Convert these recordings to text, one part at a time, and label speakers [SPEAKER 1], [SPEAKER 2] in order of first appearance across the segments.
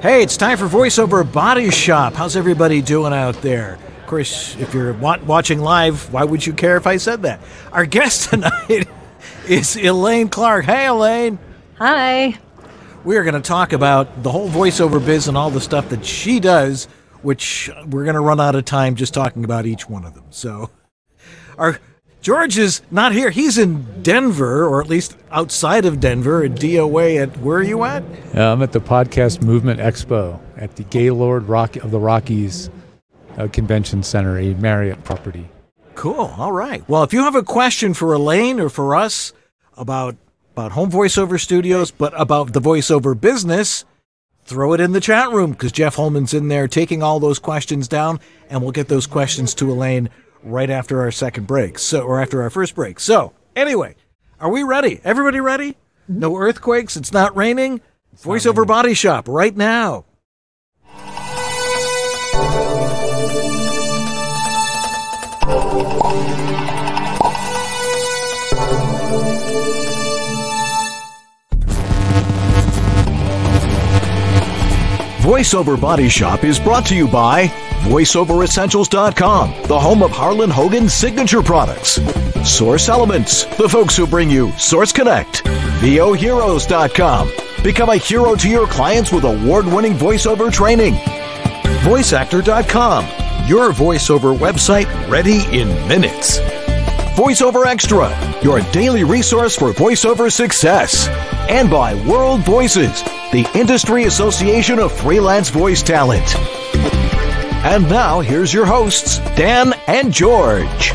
[SPEAKER 1] Hey, it's time for VoiceOver Body Shop. How's everybody doing out there? Of course, if you're watching live, why would you care if I said that? Our guest tonight is Elaine Clark. Hey, Elaine.
[SPEAKER 2] Hi.
[SPEAKER 1] We are going to talk about the whole voiceover biz and all the stuff that she does, which we're going to run out of time just talking about each one of them. So, our George is not here. He's in Denver, or at least outside of Denver, at DOA. At where are you at?
[SPEAKER 3] Uh, I'm at the Podcast Movement Expo at the Gaylord Rock of the Rockies uh, Convention Center, a Marriott property.
[SPEAKER 1] Cool. All right. Well, if you have a question for Elaine or for us about about home voiceover studios, but about the voiceover business, throw it in the chat room because Jeff Holman's in there taking all those questions down, and we'll get those questions to Elaine right after our second break. So, or after our first break. So, anyway, are we ready? Everybody ready? No earthquakes. It's not raining. Voiceover Body Shop right now.
[SPEAKER 4] VoiceOver Body Shop is brought to you by VoiceOverEssentials.com, the home of Harlan Hogan's signature products. Source Elements, the folks who bring you Source Connect. VOHeroes.com, become a hero to your clients with award winning voiceover training. VoiceActor.com, your voiceover website ready in minutes. VoiceOver Extra, your daily resource for voiceover success. And by World Voices, the industry association of freelance voice talent. And now, here's your hosts, Dan and George.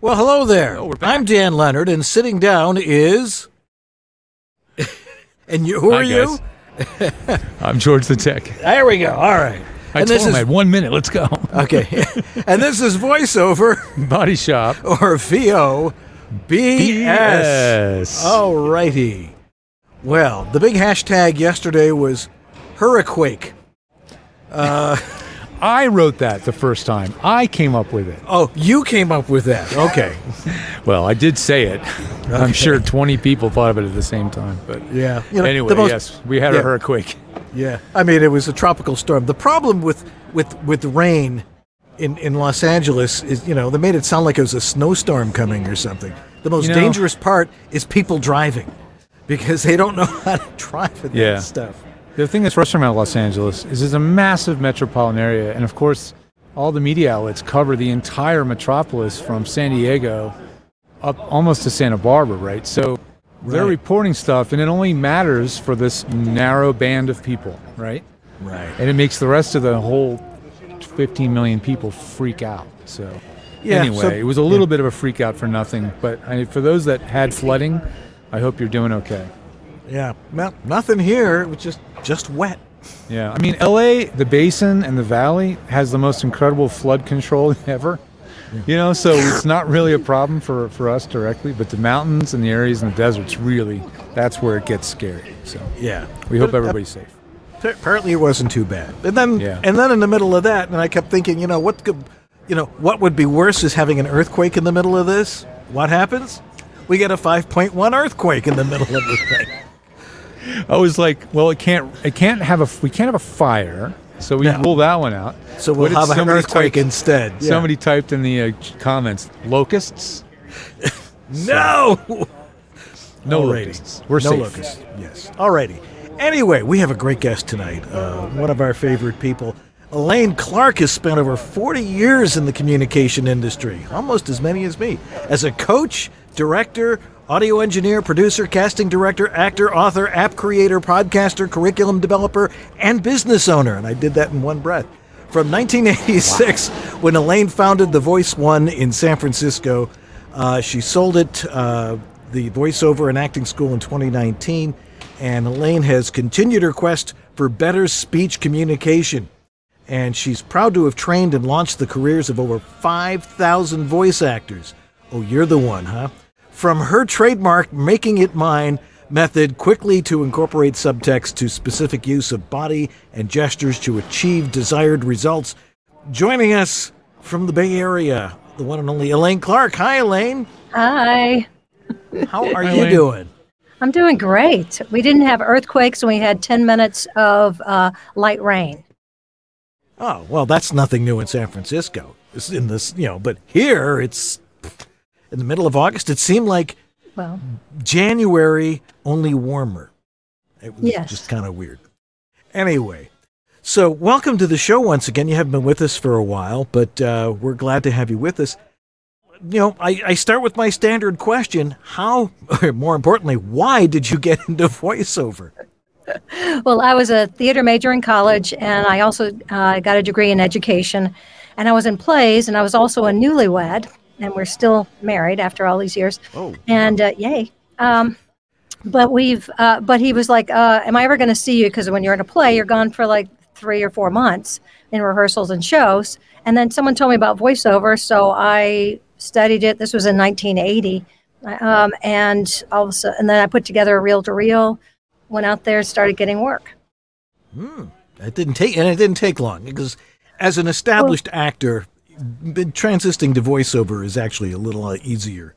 [SPEAKER 1] Well, hello there. I'm Dan Lenard, and sitting down is. and you, who
[SPEAKER 3] Hi,
[SPEAKER 1] are you?
[SPEAKER 3] I'm George the Tech.
[SPEAKER 1] There we go. All right.
[SPEAKER 3] I
[SPEAKER 1] and
[SPEAKER 3] told
[SPEAKER 1] this
[SPEAKER 3] him
[SPEAKER 1] is
[SPEAKER 3] I had one minute. Let's go.
[SPEAKER 1] okay. and this is voiceover
[SPEAKER 3] Body Shop.
[SPEAKER 1] or VO BS.
[SPEAKER 3] BS.
[SPEAKER 1] All righty. Well, the big hashtag yesterday was Hurricane.
[SPEAKER 3] Uh, I wrote that the first time. I came up with it.
[SPEAKER 1] Oh, you came up with that. Okay.
[SPEAKER 3] Well, I did say it. I'm sure 20 people thought of it at the same time. But
[SPEAKER 1] Yeah. You know,
[SPEAKER 3] anyway,
[SPEAKER 1] most-
[SPEAKER 3] yes, we had
[SPEAKER 1] yeah.
[SPEAKER 3] a hurricane.
[SPEAKER 1] Yeah, I mean it was a tropical storm. The problem with with with rain in in Los Angeles is you know they made it sound like it was a snowstorm coming or something. The most
[SPEAKER 3] You know-
[SPEAKER 1] dangerous part is people driving because they don't know how to drive in
[SPEAKER 3] Yeah.
[SPEAKER 1] that stuff.
[SPEAKER 3] The thing that's frustrating about Los Angeles is it's a massive metropolitan area, and of course, all the media outlets cover the entire metropolis from San Diego up almost to Santa Barbara, right? So they're
[SPEAKER 1] Right.
[SPEAKER 3] reporting stuff, and it only matters for this narrow band of people, right?
[SPEAKER 1] Right.
[SPEAKER 3] And it makes the rest of the whole 15 million people freak out. So
[SPEAKER 1] Yeah,
[SPEAKER 3] anyway,
[SPEAKER 1] so-
[SPEAKER 3] it was a little bit of a freak out for nothing. But I, for those that had flooding, I hope you're doing okay.
[SPEAKER 1] Yeah. Well, nothing here. It was just just wet.
[SPEAKER 3] Yeah, I mean, LA, the basin and the valley has the most incredible flood control ever. You know, so it's not really a problem for, for us directly, but the mountains and the areas and the deserts really, that's where it gets scary. So
[SPEAKER 1] Yeah.
[SPEAKER 3] we hope
[SPEAKER 1] But, uh,
[SPEAKER 3] everybody's safe.
[SPEAKER 1] Apparently, it wasn't too bad. And then,
[SPEAKER 3] Yeah.
[SPEAKER 1] and then in the middle of that, and I kept thinking, you know, what could, you know, what would be worse is having an earthquake in the middle of this. What happens? We get a 5.1 earthquake in the middle of the thing.
[SPEAKER 3] I was like, well, it can't, it can't have a, we can't have a fire, so we
[SPEAKER 1] No.
[SPEAKER 3] rule that one out.
[SPEAKER 1] So we'll have an earthquake
[SPEAKER 3] type-
[SPEAKER 1] instead. Yeah.
[SPEAKER 3] Somebody typed in the uh, comments, locusts.
[SPEAKER 1] no.
[SPEAKER 3] No
[SPEAKER 1] Alrighty.
[SPEAKER 3] locusts. We're
[SPEAKER 1] no
[SPEAKER 3] safe.
[SPEAKER 1] locusts. Yes. Alrighty. Anyway, we have a great guest tonight. Uh, one of our favorite people. Elaine Clark has spent over 40 years in the communication industry, almost as many as me, as a coach, director, audio engineer, producer, casting director, actor, author, app creator, podcaster, curriculum developer, and business owner. And I did that in one breath. From 1986, when Elaine founded The Voice One in San Francisco, uh, she sold it, uh, the voiceover and acting school in 2019, and Elaine has continued her quest for better speech communication. And she's proud to have trained and launched the careers of over 5,000 voice actors. Oh, you're the one, huh? From her trademark Making It Mine method quickly to incorporate subtext to specific use of body and gestures to achieve desired results. Joining us from the Bay Area, the one and only Elaine Clark. Hi, Elaine.
[SPEAKER 2] Hi.
[SPEAKER 1] How are
[SPEAKER 3] Hi,
[SPEAKER 1] you
[SPEAKER 3] Elaine.
[SPEAKER 1] doing?
[SPEAKER 2] I'm doing great. We didn't have earthquakes and we had 10 minutes of uh, light rain.
[SPEAKER 1] Oh, well, that's nothing new in San Francisco. It's in this, you know, but here it's in the middle of August. It seemed like
[SPEAKER 2] Well,
[SPEAKER 1] January, only warmer. It was
[SPEAKER 2] Yes.
[SPEAKER 1] just kind of weird. Anyway, so welcome to the show once again. You haven't been with us for a while, but uh, we're glad to have you with us. You know, I, I start with my standard question How, or more importantly, why did you get into voiceover?
[SPEAKER 2] well, I was a theater major in college and I also uh, got a degree in education. And I was in plays and I was also a newlywed. And we're still married after all these years.
[SPEAKER 1] Oh,
[SPEAKER 2] And uh, yay. Um, but we've, uh, but he was like, uh, Am I ever going to see you? Because when you're in a play, you're gone for like three or four months in rehearsals and shows. And then someone told me about voiceover. So I studied it. This was in 1980. Um, and all of a sudden, and then I put together a reel to reel, went out there, started getting work.
[SPEAKER 1] Hmm. It didn't take, and it didn't take long because as an established actor, been transitioning to voiceover is actually a little uh, easier.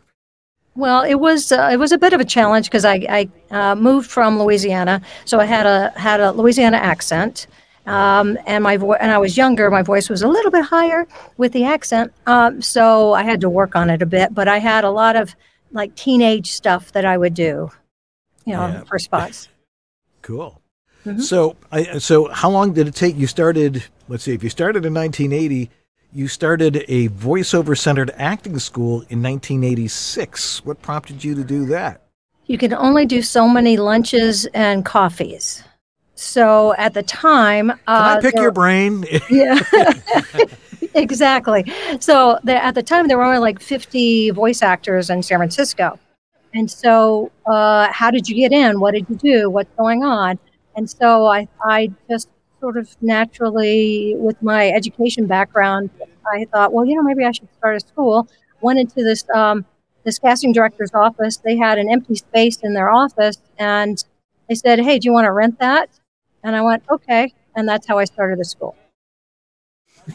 [SPEAKER 2] Well, it was uh, it was a bit of a challenge because I, I uh, moved from Louisiana, so I had a had a Louisiana accent, um, and my voice and I was younger. My voice was a little bit higher with the accent, um, so I had to work on it a bit. But I had a lot of like teenage stuff that I would do, you know,
[SPEAKER 1] Yeah.
[SPEAKER 2] for spots.
[SPEAKER 1] Cool.
[SPEAKER 2] Mhm.
[SPEAKER 1] So, I so how long did it take? You started. Let's see. If you started in 1980, you started a voiceover centered acting school in 1986. What prompted you to do that?
[SPEAKER 2] You can only do so many lunches and coffees. So at the time,
[SPEAKER 1] Can
[SPEAKER 2] uh,
[SPEAKER 1] I pick
[SPEAKER 2] there-
[SPEAKER 1] your brain?
[SPEAKER 2] Yeah, exactly. So the, at the time, there were only like 50 voice actors in San Francisco. And so, uh, how did you get in? What did you do? What's going on? And so I, I just sort of naturally, with my education background, I thought, well, you know, maybe I should start a school. Went into this um, this casting director's office. They had an empty space in their office, and they said, "Hey, do you want to rent that?" And I went, "Okay." And that's how I started the school.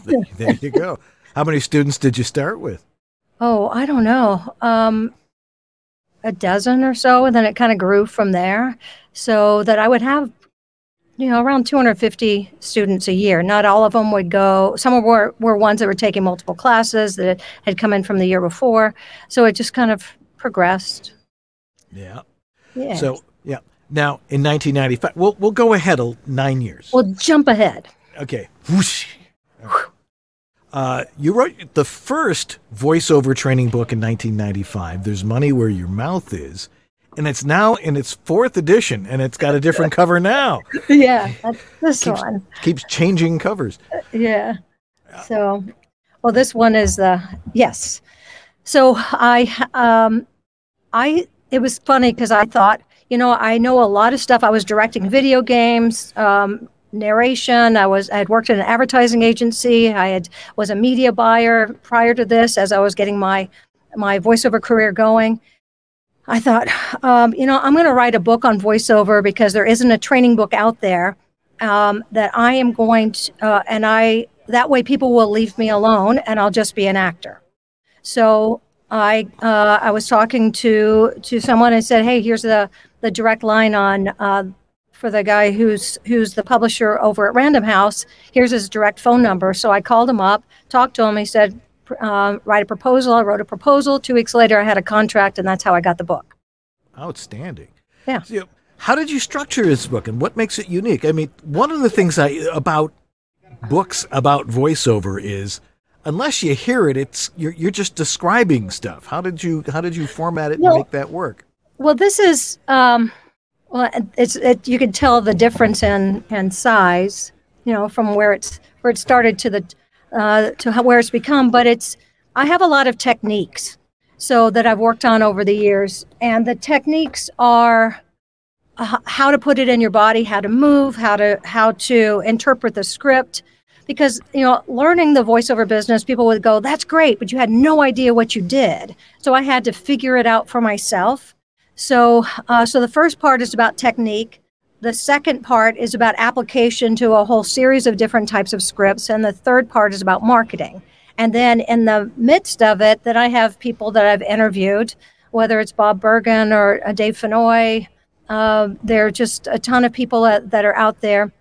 [SPEAKER 1] there you go. How many students did you start with?
[SPEAKER 2] Oh, I don't know. Um, a dozen or so, and then it kind of grew from there. So that I would have, you know, around 250 students a year. Not all of them would go. Some were were ones that were taking multiple classes that had come in from the year before. So it just kind of progressed.
[SPEAKER 1] Yeah.
[SPEAKER 2] Yeah.
[SPEAKER 1] So yeah. Now in 1995, we'll we'll go ahead nine years.
[SPEAKER 2] we'll jump ahead.
[SPEAKER 1] Okay. Whoosh. Uh, you wrote the first voiceover training book in 1995. There's money where your mouth is, and it's now in its fourth edition, and it's got a different cover now.
[SPEAKER 2] yeah, that's this
[SPEAKER 1] Keeps-
[SPEAKER 2] one.
[SPEAKER 1] Keeps changing covers.
[SPEAKER 2] Yeah. So, well, this one is the yes. So I, um, I, it was funny because I thought, you know, I know a lot of stuff. I was directing video games, um, narration. I was, I had worked in an advertising agency. I had was a media buyer prior to this as I was getting my my voiceover career going. I thought, um, you know, I'm going to write a book on voiceover because there isn't a training book out there um, that I am going to, uh, and I that way people will leave me alone, and I'll just be an actor. So I uh, I was talking to to someone and said, hey, here's the the direct line on. Uh, for the guy who's who's the publisher over at Random House, here's his direct phone number. So I called him up, talked to him. He said, uh, "Write a proposal." I wrote a proposal. Two weeks later, I had a contract, and that's how I got the book.
[SPEAKER 1] Outstanding.
[SPEAKER 2] Yeah.
[SPEAKER 1] So, how did you structure this book, and what makes it unique? I mean, one of the things I about books about voiceover is unless you hear it, it's you're you're just describing stuff. How did you how did you format it
[SPEAKER 2] Well-
[SPEAKER 1] and make that work?
[SPEAKER 2] Well, this is um, well, it's it, you can tell the difference in in size, you know, from where it's where it started to the uh, to how, where it's become. But it's I have a lot of techniques so that I've worked on over the years, and the techniques are uh, how to put it in your body, how to move, how to how to interpret the script. Because you know, learning the voiceover business, people would go, "That's great," but you had no idea what you did. So I had to figure it out for myself. So, uh, so the first part is about technique. The second part is about application to a whole series of different types of scripts, and the third part is about marketing. And then in the midst of it, that I have people that I've interviewed whether it's Bob Bergen or uh, Dave Fennoy. Uh, there are just a ton of people that, that are out there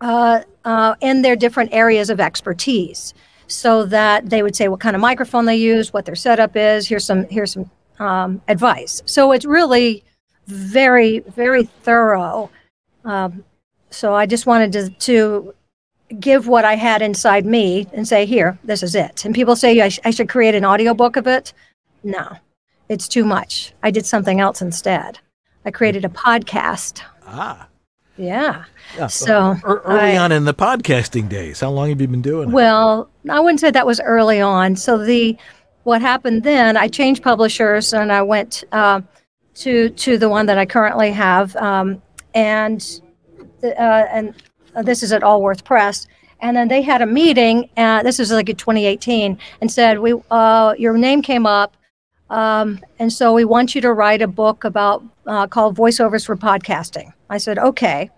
[SPEAKER 2] uh, uh, in their different areas of expertise so that they would say what kind of microphone they use, what their setup is. Here's some here's some um, advice. So it's really very very thorough. Um, so I just wanted to, to give what I had inside me and say, here, this is it. And people say I, sh- I should create an audiobook of it. No, it's too much. I did something else instead. I created a podcast.
[SPEAKER 1] Ah.
[SPEAKER 2] Yeah. yeah. So
[SPEAKER 1] early I, on in the podcasting days, how long have you been doing it?
[SPEAKER 2] Well, I wouldn't say that was early on. So the what happened then, I changed publishers and I went uh, to to the one that I currently have, um, and the, uh, and this is at Allworth Press. And then they had a meeting. Uh, this was like in 2018, and said, "We, uh, your name came up, um, and so we want you to write a book about uh, called Voiceovers for Podcasting." I said, "Okay."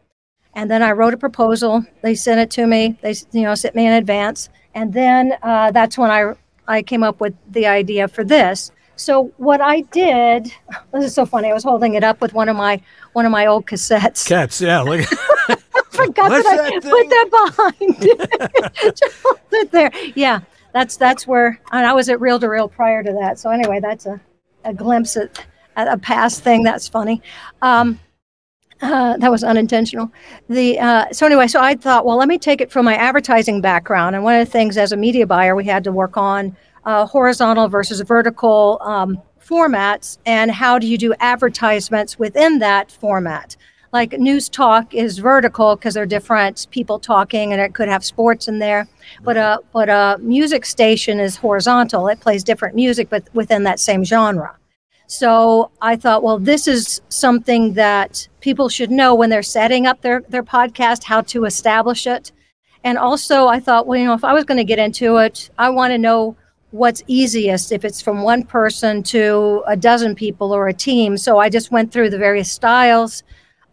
[SPEAKER 2] And then I wrote a proposal. They sent it to me. They, you know, sent me in advance, and then uh, that's when I I came up with the idea for this. So what I did, this is so funny. I was holding it up with one of my one of my old cassettes.
[SPEAKER 1] Cats, yeah. Look.
[SPEAKER 2] I forgot that, that I put that behind. Just hold it there. Yeah, that's that's where and I was at Reel to Reel prior to that. So anyway, that's a, a glimpse at, at a past thing. That's funny. Um, uh, that was unintentional. The uh, so anyway, so I thought, well, let me take it from my advertising background. And one of the things as a media buyer, we had to work on uh, horizontal versus vertical um, formats, and how do you do advertisements within that format? Like news talk is vertical because they're different people talking, and it could have sports in there. But a but a music station is horizontal; it plays different music, but within that same genre. So I thought, well, this is something that people should know when they're setting up their, their podcast, how to establish it. And also, I thought, well, you know, if I was going to get into it, I want to know what's easiest if it's from one person to a dozen people or a team. So I just went through the various styles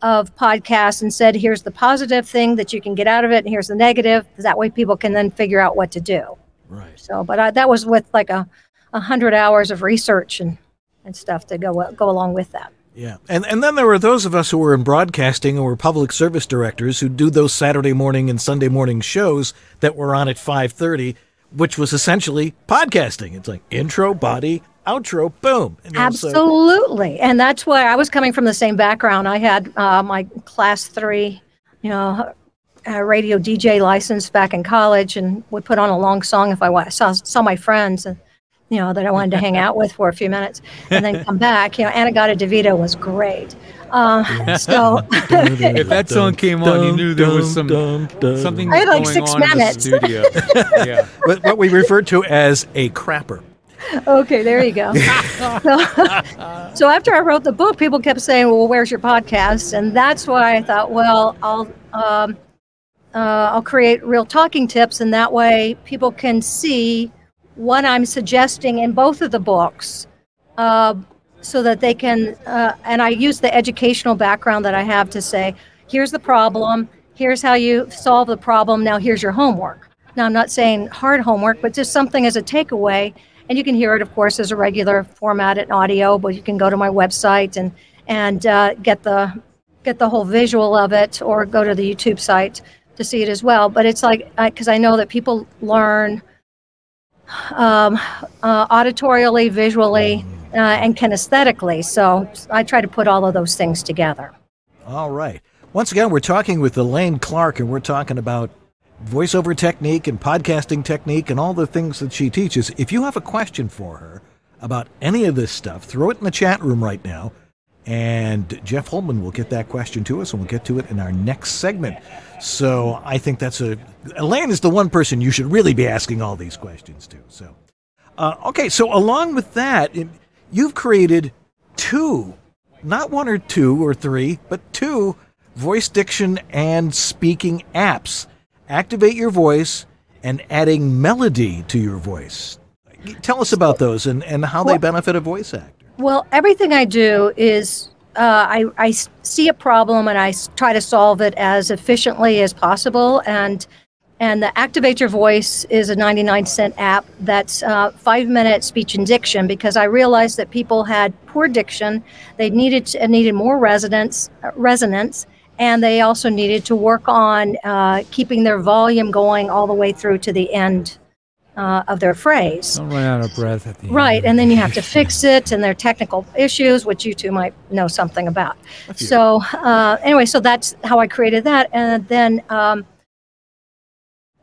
[SPEAKER 2] of podcasts and said, here's the positive thing that you can get out of it, and here's the negative. That way, people can then figure out what to do.
[SPEAKER 1] Right.
[SPEAKER 2] So, but I, that was with like a, a hundred hours of research and and stuff to go go along with that.
[SPEAKER 1] Yeah, and and then there were those of us who were in broadcasting or were public service directors who do those Saturday morning and Sunday morning shows that were on at five thirty, which was essentially podcasting. It's like intro, body, outro, boom.
[SPEAKER 2] And Absolutely, so- and that's why I was coming from the same background. I had uh, my class three, you know, uh, radio DJ license back in college, and would put on a long song if I saw saw my friends and you know, that I wanted to hang out with for a few minutes and then come back. You know, In-A-Gadda-Da-Vida was great. Uh, so
[SPEAKER 3] if that song came on, you knew there was some something.
[SPEAKER 2] I had like six minutes.
[SPEAKER 3] studio. yeah,
[SPEAKER 1] what, what we refer to as a crapper.
[SPEAKER 2] Okay, there you go. so, so after I wrote the book, people kept saying, "Well, where's your podcast?" And that's why I thought, well, I'll. Um, uh, I'll create real talking tips, and that way people can see what I'm suggesting in both of the books uh, so that they can, uh, and I use the educational background that I have to say, here's the problem, here's how you solve the problem, now here's your homework. Now, I'm not saying hard homework, but just something as a takeaway. And you can hear it, of course, as a regular format in audio, but you can go to my website and, and uh, get, the, get the whole visual of it or go to the YouTube site to see it as well. But it's like, because I, I know that people learn um, uh, auditorially, visually, uh, and kinesthetically. So I try to put all of those things together.
[SPEAKER 1] All right. Once again, we're talking with Elaine Clark, and we're talking about voiceover technique and podcasting technique and all the things that she teaches. If you have a question for her about any of this stuff, throw it in the chat room right now. And Jeff Holman will get that question to us, and we'll get to it in our next segment. So I think that's a Elaine is the one person you should really be asking all these questions to. So, uh, okay, so along with that, you've created two, not one or two or three, but two voice diction and speaking apps. Activate your voice and adding melody to your voice. Tell us about those and, and how they benefit a voice actor.
[SPEAKER 2] Well, everything I do is uh, I, I see a problem and I try to solve it as efficiently as possible. And And the Activate Your Voice is a 99 cent app that's uh, five minute speech and diction because I realized that people had poor diction. They needed to, needed more resonance, uh, resonance, and they also needed to work on uh, keeping their volume going all the way through to the end uh, of their phrase.
[SPEAKER 3] Don't run out of breath at the end.
[SPEAKER 2] Right, and then you have to fix it, and there are technical issues, which you two might know something about. So, uh, anyway, so that's how I created that, and then, um,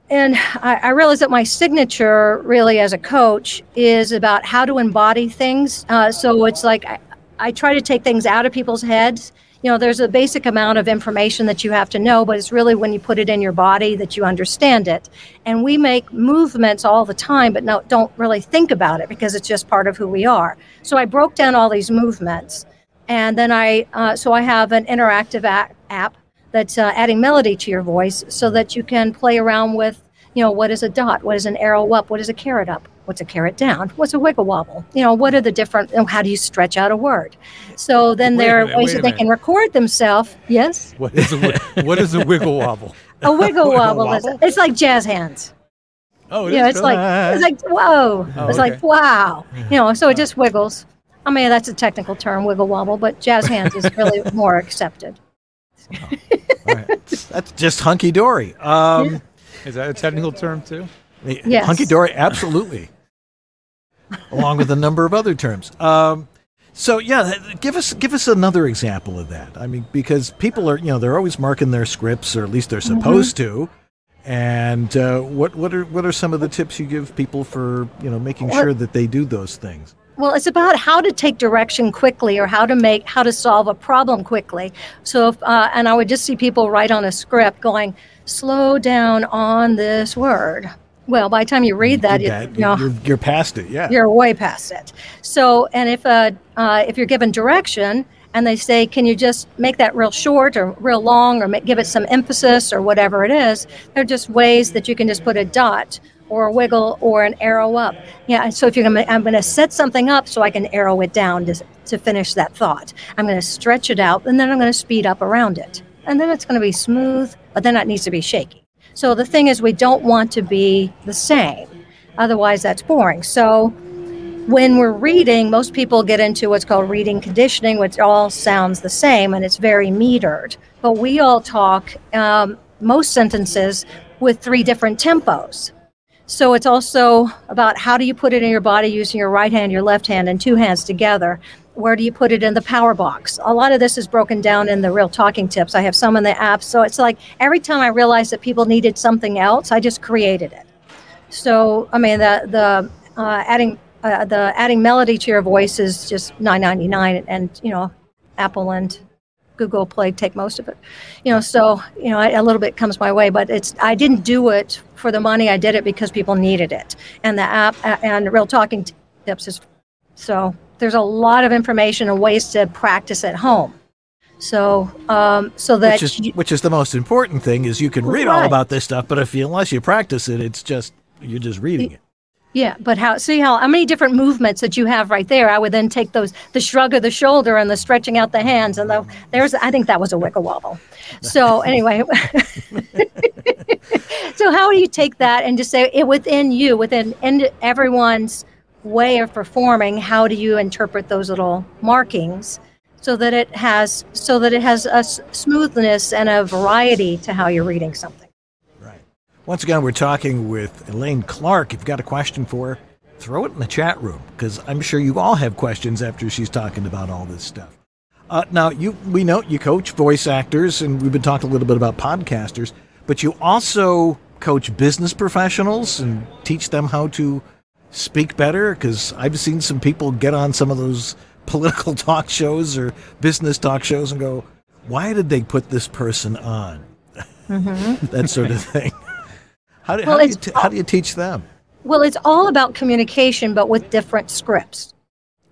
[SPEAKER 2] and I, I realized that my signature, really, as a coach, is about how to embody things. Uh, so it's like I, I try to take things out of people's heads. You know, there's a basic amount of information that you have to know, but it's really when you put it in your body that you understand it. And we make movements all the time, but no, don't really think about it because it's just part of who we are. So I broke down all these movements, and then I uh, so I have an interactive app that's uh, adding melody to your voice so that you can play around with you know what is a dot what is an arrow up what is a caret up what's a caret down what's a wiggle wobble you know what are the different you know, how do you stretch out a word so then
[SPEAKER 3] Wait
[SPEAKER 2] there are
[SPEAKER 3] minute,
[SPEAKER 2] ways that they
[SPEAKER 3] minute.
[SPEAKER 2] can record themselves yes
[SPEAKER 3] What is a what is a wiggle wobble?
[SPEAKER 2] a wiggle
[SPEAKER 3] Wiggle
[SPEAKER 2] wobble is
[SPEAKER 3] wobble?
[SPEAKER 2] it's like jazz hands
[SPEAKER 3] Oh, it
[SPEAKER 2] you know,
[SPEAKER 3] is
[SPEAKER 2] it's like it's like whoa.
[SPEAKER 3] Oh,
[SPEAKER 2] it's
[SPEAKER 3] okay.
[SPEAKER 2] like wow. You know, so it just wiggles. I mean, that's a technical term, wiggle wobble, but jazz hands is really more accepted.
[SPEAKER 1] All right. That's just hunky dory. Um,
[SPEAKER 3] is that a technical term too?
[SPEAKER 2] Yes.
[SPEAKER 1] Hunky dory, absolutely. Along with a number of other terms. Um, so yeah, give us give us another example of that. I mean, because people are you know they're always marking their scripts, or at least they're
[SPEAKER 2] Mm-hmm.
[SPEAKER 1] supposed to. And uh, what what are what are some of the tips you give people for you know making
[SPEAKER 2] Well-
[SPEAKER 1] sure that they do those things?
[SPEAKER 2] Well, it's about how to take direction quickly, or how to make how to solve a problem quickly. So, if, uh, and I would just see people write on a script going, "Slow down on this word." Well, by the time you read that, you,
[SPEAKER 1] that,
[SPEAKER 2] you know,
[SPEAKER 1] you're, you're past it. Yeah.
[SPEAKER 2] you're way past it. So, and if uh, uh, if you're given direction and they say, "Can you just make that real short or real long, or ma- give it some emphasis or whatever it is?" They're just ways that you can just put a dot or a wiggle or an arrow up. Yeah. So if you're gonna, I'm gonna set something up so I can arrow it down to to finish that thought. I'm gonna stretch it out and then I'm gonna speed up around it, and then it's gonna be smooth, but then it needs to be shaky. So the thing is, we don't want to be the same. Otherwise, that's boring. So when we're reading, most people get into what's called reading conditioning, which all sounds the same and it's very metered. But we all talk um, most sentences with three different tempos. So it's also about how do you put it in your body using your right hand, your left hand, and two hands together. Where do you put it in the power box? A lot of this is broken down in the real talking tips. I have some in the app. So it's like every time I realized that people needed something else, I just created it. So I mean the the uh, adding uh, the adding melody to your voice is just nine ninety nine, and you know, Apple and Google Play take most of it. You know, so you know a little bit comes my way, but it's I didn't do it for the money. I did it because people needed it, and the app and Real Talking Tips is so there's a lot of information and ways to practice at home. So um, so that
[SPEAKER 1] which is
[SPEAKER 2] you-
[SPEAKER 1] which is the most important thing is you can read all about this stuff, but if you unless you practice it, it's just you're just reading it.
[SPEAKER 2] Yeah, but how see how how many different movements that you have right there? I would then take those the shrug of the shoulder and the stretching out the hands and the there's I think that was a wiggle wobble. So anyway, so how do you take that and just say it within you, within in everyone's way of performing? How do you interpret those little markings so that it has so that it has a smoothness and a variety to how you're reading something?
[SPEAKER 1] Right. Once again, we're talking with Elaine Clark. If you've got a question for her, throw it in the chat room because I'm sure you all have questions after she's talking about all this stuff. Uh, now, you we know you coach voice actors, and we've been talking a little bit about podcasters, but you also coach business professionals and teach them how to speak better. Because I've seen some people get on some of those political talk shows or business talk shows and go, "Why did they put this person on?" that sort of thing. How do,
[SPEAKER 2] Well,
[SPEAKER 1] how, do you t- how do you teach them?
[SPEAKER 2] Well, it's all about communication, but with different scripts.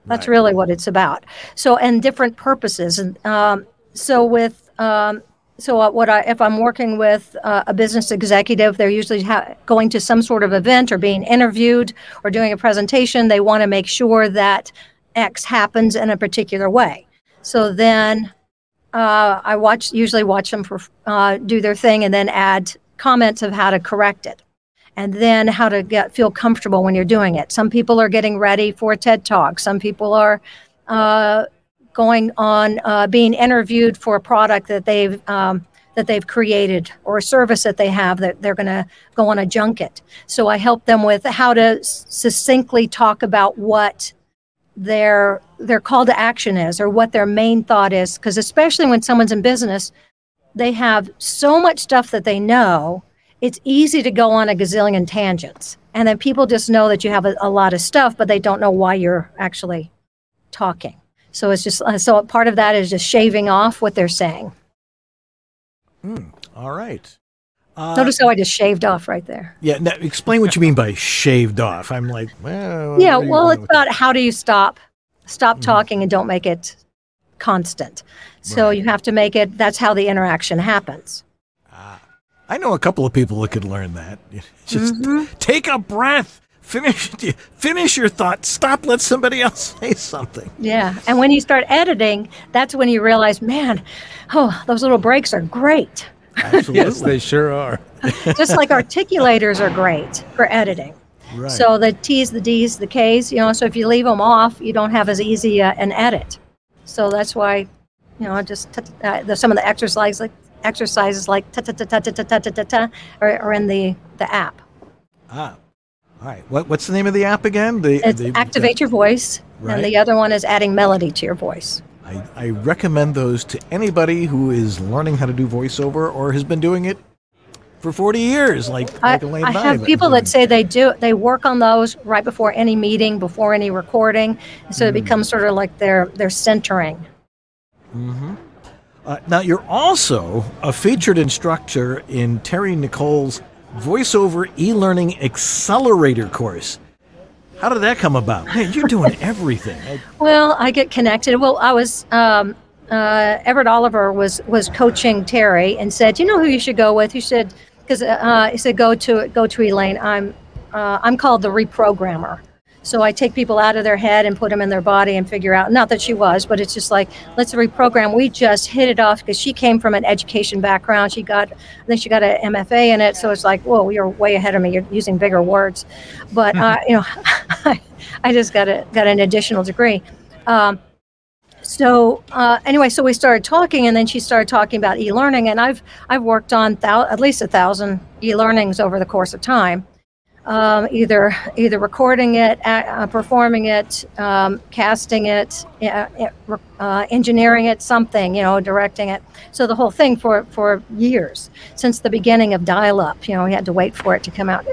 [SPEAKER 2] That's
[SPEAKER 1] Right.
[SPEAKER 2] really what it's about. So, and different purposes. And um, so, with um, so what I if I'm working with uh, a business executive, they're usually ha- going to some sort of event or being interviewed or doing a presentation. They want to make sure that X happens in a particular way. So then uh, I watch usually watch them for, uh, do their thing and then add comments of how to correct it and then how to get feel comfortable when you're doing it. Some people are getting ready for a TED talk. Some people are uh, going on uh, being interviewed for a product that they've um, that they've created or a service that they have that they're going to go on a junket. So I help them with how to succinctly talk about what their their call to action is or what their main thought is. Because especially when someone's in business they have so much stuff that they know it's easy to go on a gazillion tangents. And then people just know that you have a, a lot of stuff but they don't know why you're actually talking so it's just uh, so part of that is just shaving off what they're saying
[SPEAKER 1] Mm, all right. Uh,
[SPEAKER 2] Notice how I just shaved off right there.
[SPEAKER 1] Yeah. Now, explain what you mean by shaved off. I'm like, well.
[SPEAKER 2] Yeah,
[SPEAKER 1] what are you
[SPEAKER 2] well, it's about how do you stop stop talking and don't make it constant. So
[SPEAKER 1] Right.
[SPEAKER 2] you have to make it. That's how the interaction happens.
[SPEAKER 1] that? I know a couple of people that could learn that. Just
[SPEAKER 2] Mm-hmm.
[SPEAKER 1] take a breath. Finish. Finish your thought. Stop. Let somebody else say something.
[SPEAKER 2] Yeah, and when you start editing, that's when you realize, man, oh, those little breaks are great.
[SPEAKER 1] Absolutely.
[SPEAKER 3] Yes, they sure are.
[SPEAKER 2] Just like articulators are great for editing.
[SPEAKER 1] right.
[SPEAKER 2] So the T's, the D's, the K's, you know, so if you leave them off, you don't have as easy uh, an edit. So that's why, you know, just t- uh, the, some of the exercises like exercises like ta ta ta ta ta ta ta ta ta ta are, are in the the app.
[SPEAKER 1] ah. All right. What, what's the name of the app again? The,
[SPEAKER 2] It's
[SPEAKER 1] the-
[SPEAKER 2] activate your voice,
[SPEAKER 1] Right.
[SPEAKER 2] and the other one is adding melody to your voice.
[SPEAKER 1] I, I recommend those to anybody who is learning how to do voiceover or has been doing it for 40 years, like,
[SPEAKER 2] I,
[SPEAKER 1] like
[SPEAKER 2] I have people that say they do they work on those right before any meeting, before any recording, so it
[SPEAKER 1] Hmm.
[SPEAKER 2] becomes sort of like their their centering.
[SPEAKER 1] Uh, now, you're also a featured instructor in Terry Nicole's voiceover e-learning accelerator course. How did that come about? Man, you're doing everything.
[SPEAKER 2] Well, I get connected. Well, I was um, uh, Everett Oliver was was coaching Terry and said, "You know who you should go with? You should because uh, he said go to go to Elaine. I'm uh, I'm called the reprogrammer." So I take people out of their head and put them in their body and figure out. Not that she was, but it's just like let's reprogram. We just hit it off because she came from an education background. She got, I think she got an MFA in it. So it's like, whoa, you're way ahead of me. You're using bigger words, but uh, you know, I just got a got an additional degree. Um, so uh, anyway, so we started talking, and then she started talking about e-learning, and I've I've worked on thou- at least a thousand e-learnings over the course of time, um, either either recording it, uh, performing it, um, casting it, uh, uh, engineering it, something you know, directing it. So the whole thing for for years since the beginning of dial-up. You know, we had to wait for it to come out.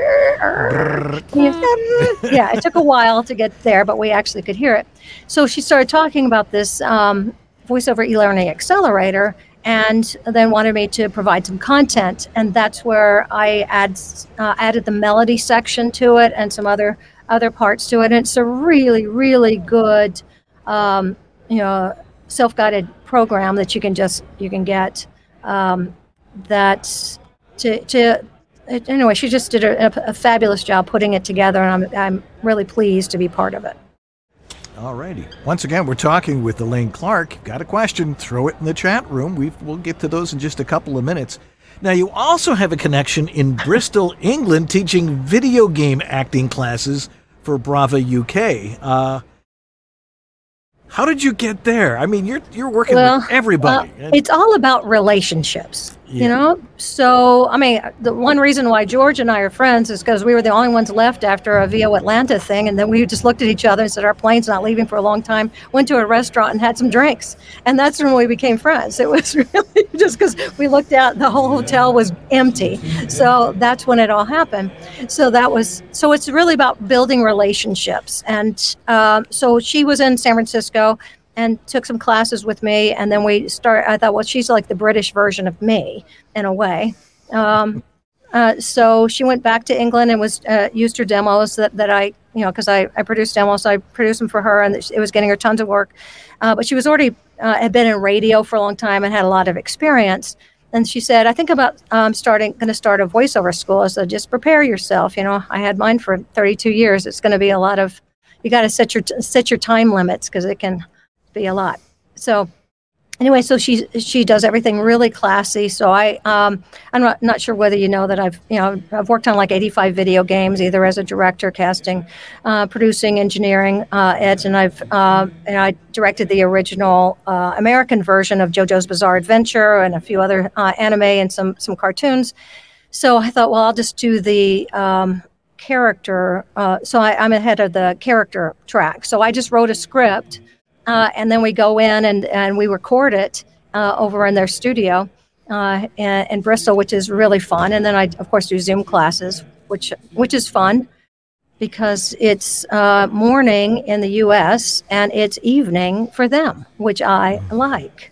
[SPEAKER 2] yeah, it took a while to get there, but we actually could hear it. So she started talking about this um, voiceover e-learning accelerator, and then wanted me to provide some content, and that's where I add uh, added the melody section to it and some other other parts to it. And it's a really, really good, um, you know, self-guided program that you can just you can get. Um, that to to anyway, she just did a, a fabulous job putting it together, and I'm I'm really pleased to be part of it.
[SPEAKER 1] All righty. Once again, we're talking with Elaine Clark. Got a question? Throw it in the chat room. we we'll get to those in just a couple of minutes. Now, you also have a connection in Bristol, England, teaching video game acting classes for Brava UK. Uh, how did you get there? I mean, you're you're working
[SPEAKER 2] Well,
[SPEAKER 1] with everybody.
[SPEAKER 2] Well, it's all about relationships,
[SPEAKER 1] Yeah.
[SPEAKER 2] you know. So, I mean, the one reason why George and I are friends is because we were the only ones left after a VO Atlanta thing, and then we just looked at each other and said, "Our plane's not leaving for a long time." Went to a restaurant and had some drinks, and that's when we became friends. It was really just because we looked out, the whole hotel was empty, so that's when it all happened. So that was so. It's really about building relationships, and um, so she was in San Francisco and took some classes with me and then we start i thought well she's like the british version of me in a way. Um, uh, so she went back to england and was uh, used her demos that, that i you know because I, I produced demos so i produced them for her and it was getting her tons of work. Uh, but she was already uh, had been in radio for a long time and had a lot of experience. And she said i think about um, starting going to start a voiceover school. So just prepare yourself you know i had mine for 32 years. It's going to be a lot of you got to set your set your time limits because it can be a lot. So anyway, so she she does everything really classy. So I um, I'm not, not sure whether you know that I've you know I've worked on like 85 video games, either as a director, casting, uh, producing, engineering, uh, Ed, and I've uh, and I directed the original uh, American version of JoJo's Bizarre Adventure and a few other uh, anime and some some cartoons. So I thought, well, I'll just do the um, character. Uh, so I, I'm ahead of the character track. So I just wrote a script uh, and then we go in and, and we record it uh, over in their studio uh, in, in, Bristol, which is really fun. And then I, of course, do Zoom classes, which which is fun because it's uh, morning in the U.S. and it's evening for them, which I like.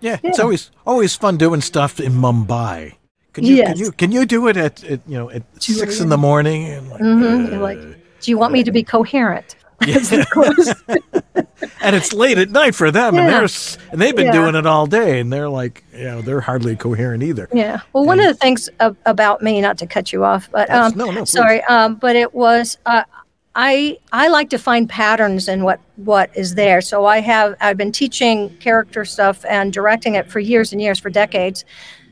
[SPEAKER 1] yeah, it's always always fun doing stuff in Mumbai. Can you,
[SPEAKER 2] yes.
[SPEAKER 1] can you can you do it at, at you know at six in the morning? And
[SPEAKER 2] like, mm-hmm. like, do you want me to be coherent?
[SPEAKER 1] Yes, and it's late at night for them, yeah. and they're and they've been yeah. doing it all day, and they're like, you know, they're hardly coherent either.
[SPEAKER 2] Yeah. Well, and, one of the things about me, not to cut you off, but um,
[SPEAKER 1] no, no,
[SPEAKER 2] sorry, um, but it was. Uh, I I like to find patterns in what what is there. So I have I've been teaching character stuff and directing it for years and years for decades.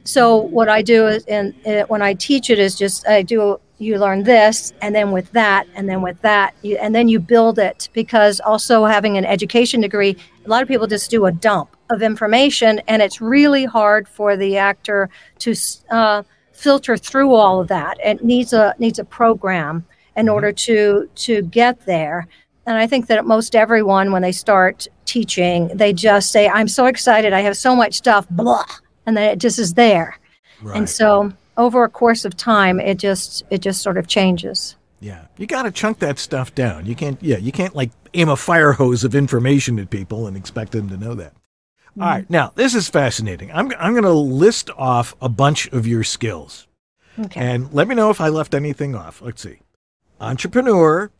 [SPEAKER 2] So what I do is, and when I teach it, is just I do you learn this and then with that and then with that you, and then you build it. Because also having an education degree a lot of people just do a dump of information and it's really hard for the actor to uh, filter through all of that. It needs a needs a program in mm-hmm. order to to get there. And i think that most everyone when they start teaching they just say i'm so excited. I have so much stuff blah and then it just is there. Right. and so over a course of time, it just it just sort of changes.
[SPEAKER 1] Yeah, you got to chunk that stuff down. You can't. Yeah, you can't like aim a fire hose of information at people and expect them to know that. Mm-hmm. All right, now this is fascinating. I'm I'm going to list off a bunch of your skills,
[SPEAKER 2] okay.
[SPEAKER 1] and let me know if I left anything off. Let's see: entrepreneur,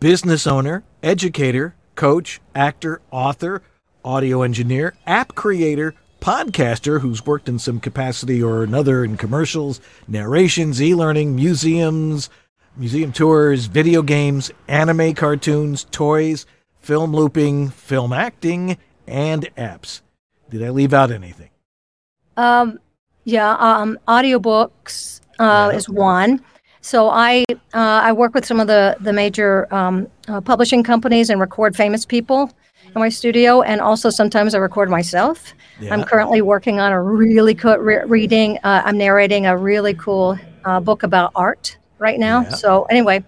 [SPEAKER 1] business owner, educator, coach, actor, author, audio engineer, app creator, podcaster who's worked in some capacity or another in commercials, narrations, e learning, museums, museum tours, video games, anime cartoons, toys, film looping, film acting, and apps. Did I leave out anything?
[SPEAKER 2] Um, yeah, um, audiobooks uh, yeah. is one. So I uh, I work with some of the the major um, uh, publishing companies and record famous people in my studio, and also sometimes I record myself. Yeah. I'm currently working on a really cool re- reading. Uh, I'm narrating a really cool uh, book about art right now. Yeah. So anyway,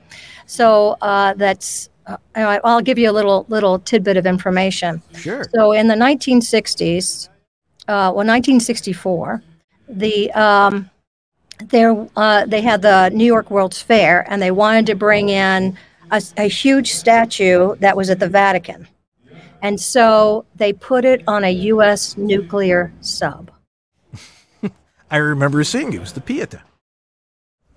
[SPEAKER 2] so uh, that's. Uh, I'll give you a little little tidbit of information.
[SPEAKER 1] Sure.
[SPEAKER 2] So in the 1960s, uh, well, 1964, the um, there uh, they had the New York World's Fair, and they wanted to bring in a, a huge statue that was at the Vatican. And so they put it on a U.S. nuclear sub.
[SPEAKER 1] I remember seeing it. It was the Pieta.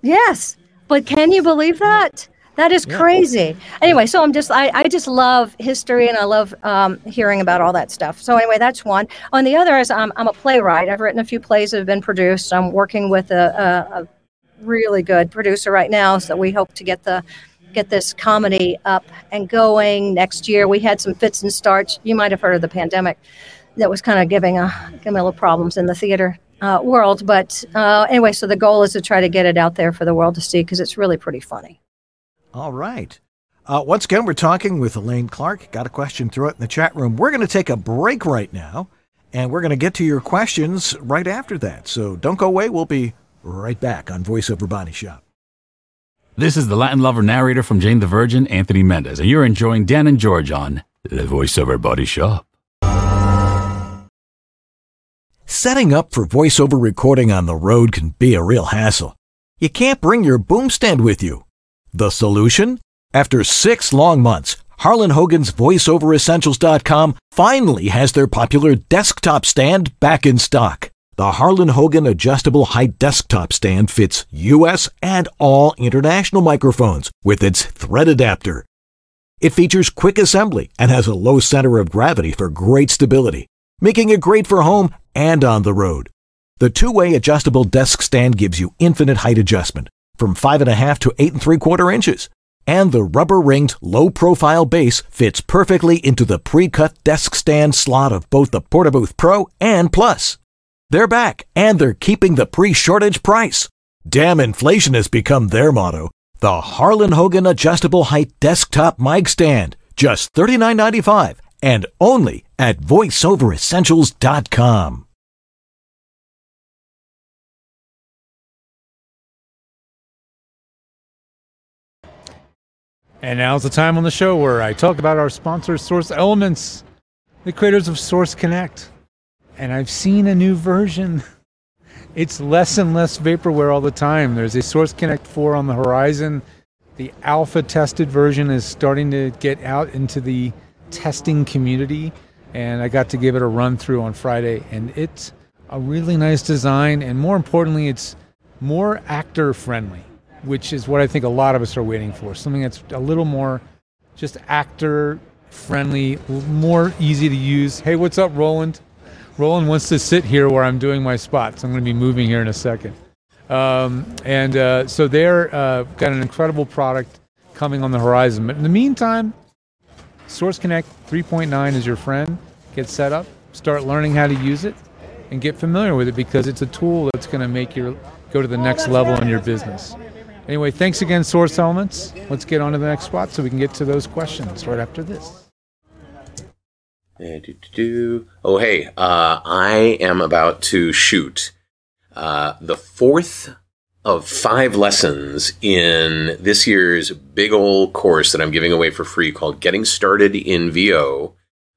[SPEAKER 2] Yes. But can you believe that? That is yeah. crazy. Anyway, so I'm just I, I just love history and I love um, hearing about all that stuff. So anyway, that's one. On the other is I'm, I'm a playwright. I've written a few plays that have been produced. I'm working with a, a, a really good producer right now, so we hope to get the get this comedy up and going next year. We had some fits and starts. You might have heard of the pandemic that was kind of giving a giving a little problems in the theater uh, world. But uh, anyway, so the goal is to try to get it out there for the world to see because it's really pretty funny.
[SPEAKER 1] All right. Uh, once again, we're talking with Elaine Clark. Got a question? Throw it in the chat room. We're going to take a break right now, and we're going to get to your questions right after that. So don't go away. We'll be right back on VoiceOver Body Shop.
[SPEAKER 5] This is the Latin lover narrator from Jane the Virgin, Anthony Mendez, and you're enjoying Dan and George on the VoiceOver Body Shop.
[SPEAKER 4] Setting up for voiceover recording on the road can be a real hassle. You can't bring your boom stand with you. The solution? After six long months, Harlan Hogan's VoiceOverEssentials.com finally has their popular desktop stand back in stock. The Harlan Hogan adjustable height desktop stand fits US and all international microphones with its thread adapter. It features quick assembly and has a low center of gravity for great stability, making it great for home and on the road. The two-way adjustable desk stand gives you infinite height adjustment from five and a half to eight and three quarter inches and the rubber ringed low profile base fits perfectly into the pre cut desk stand slot of both the Portabooth Pro and Plus. They're back and they're keeping the pre shortage price. Damn inflation has become their motto. The Harlan Hogan Adjustable Height Desktop Mic Stand, just $39.95 and only at voiceoveressentials.com.
[SPEAKER 3] And now's the time on the show where I talk about our sponsor, Source Elements, the creators of Source Connect. And I've seen a new version. It's less and less vaporware all the time. There's a Source Connect 4 on the horizon. The alpha tested version is starting to get out into the testing community. And I got to give it a run through on Friday. And it's a really nice design. And more importantly, it's more actor friendly which is what I think a lot of us are waiting for. Something that's a little more just actor friendly, more easy to use. Hey, what's up, Roland? Roland wants to sit here where I'm doing my spots. I'm going to be moving here in a second. Um, and uh, so they're uh, got an incredible product coming on the horizon. But in the meantime, Source Connect 3.9 is your friend. Get set up, start learning how to use it, and get familiar with it because it's a tool that's going to make you go to the next level in your business. Anyway, thanks again, Source Elements. Let's get on to the next spot so we can get to those questions right after this.
[SPEAKER 6] Do. Oh, hey, uh, I am about to shoot uh, the fourth of five lessons in this year's big old course that I'm giving away for free called Getting Started in VO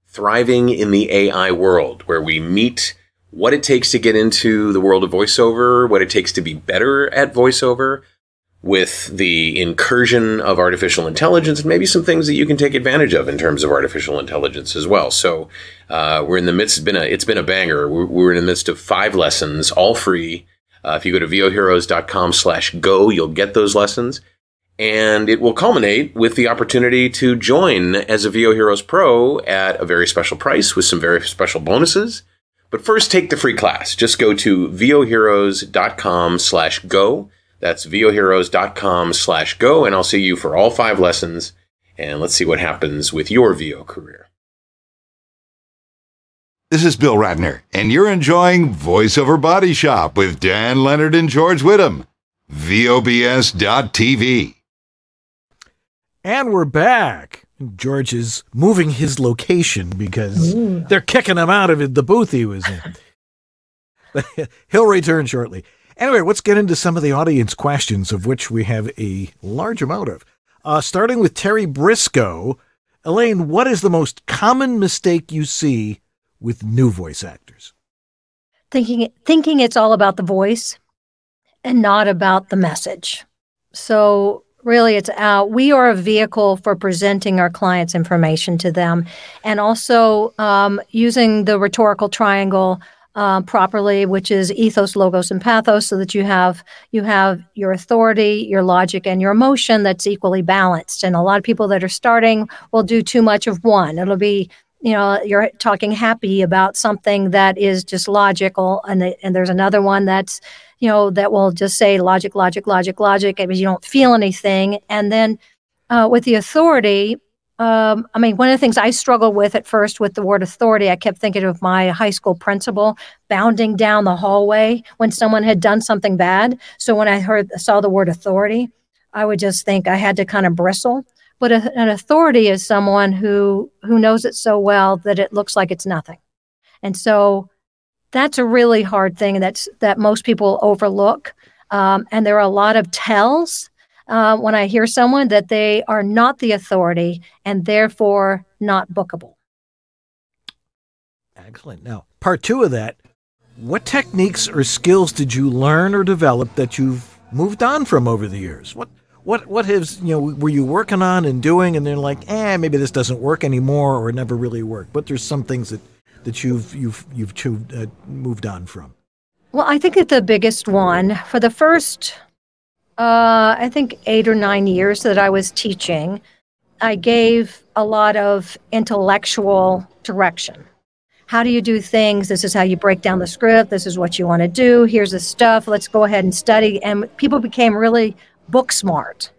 [SPEAKER 6] Thriving in the AI World, where we meet what it takes to get into the world of voiceover, what it takes to be better at voiceover, with the incursion of artificial intelligence and maybe some things that you can take advantage of in terms of artificial intelligence as well. So uh, we're in the midst. It's been a it's been a banger. We're, we're in the midst of five lessons, all free. Uh, if you go to voheroes.com/go, you'll get those lessons, and it will culminate with the opportunity to join as a VO Heroes Pro at a very special price with some very special bonuses. But first, take the free class. Just go to voheroes.com/go that's voheroes.com slash go, and I'll see you for all five lessons, and let's see what happens with your VO career.
[SPEAKER 7] This is Bill Ratner, and you're enjoying VoiceOver Body Shop with Dan Lenard and George Whittam. VOBS.TV.
[SPEAKER 1] And we're back. George is moving his location because Ooh. they're kicking him out of the booth he was in. He'll return shortly. Anyway, let's get into some of the audience questions, of which we have a large amount of. Uh, starting with Terry Briscoe. Elaine, what is the most common mistake you see with new voice actors?
[SPEAKER 2] Thinking thinking it's all about the voice and not about the message. So really it's out uh, we are a vehicle for presenting our clients information to them and also um, using the rhetorical triangle uh, properly, which is ethos, logos, and pathos, so that you have you have your authority, your logic, and your emotion that's equally balanced. And a lot of people that are starting will do too much of one. It'll be you know you're talking happy about something that is just logical, and the, and there's another one that's you know that will just say logic, logic, logic, logic. I mean, you don't feel anything, and then uh, with the authority, um, I mean, one of the things I struggled with at first with the word authority, I kept thinking of my high school principal bounding down the hallway when someone had done something bad. So when I heard saw the word authority, I would just think I had to kind of bristle. But a, an authority is someone who who knows it so well that it looks like it's nothing. And so that's a really hard thing that's that most people overlook. Um, and there are a lot of tells uh, when I hear someone that they are not the authority and therefore not bookable.
[SPEAKER 1] Excellent. Now, part two of that what techniques or skills did you learn or develop that you've moved on from over the years? What what what has you know were you working on and doing and then like eh maybe this doesn't work anymore or it never really worked but there's some things that that you've you've you've chewed, uh, moved on from
[SPEAKER 2] well i think that the biggest one for the first uh, I think eight or nine years that I was teaching, I gave a lot of intellectual direction. How do you do things? This is how you break down the script. This is what you want to do. Here's the stuff. Let's go ahead and study. And people became really book smart.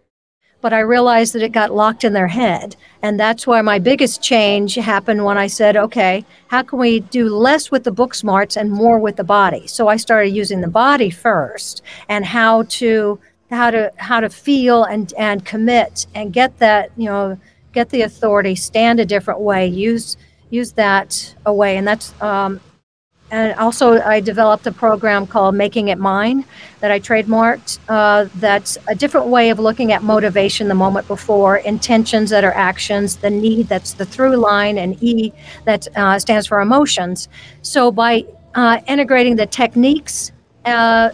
[SPEAKER 2] but I realized that it got locked in their head. And that's why my biggest change happened when I said, okay, how can we do less with the book smarts and more with the body? So I started using the body first and how to how to how to feel and and commit and get that, you know, get the authority, stand a different way, use use that away. And that's um, and also I developed a program called Making It Mine that I trademarked. Uh, that's a different way of looking at motivation the moment before, intentions that are actions, the need that's the through line, and E that uh, stands for emotions. So by uh, integrating the techniques, uh,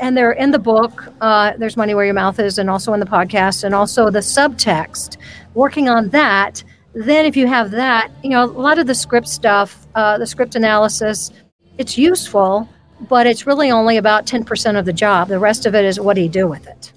[SPEAKER 2] and they're in the book, uh, There's Money Where Your Mouth Is, and also in the podcast, and also the subtext, working on that. Then, if you have that, you know, a lot of the script stuff, uh, the script analysis, it's useful, but it's really only about 10% of the job. The rest of it is what do you do with it?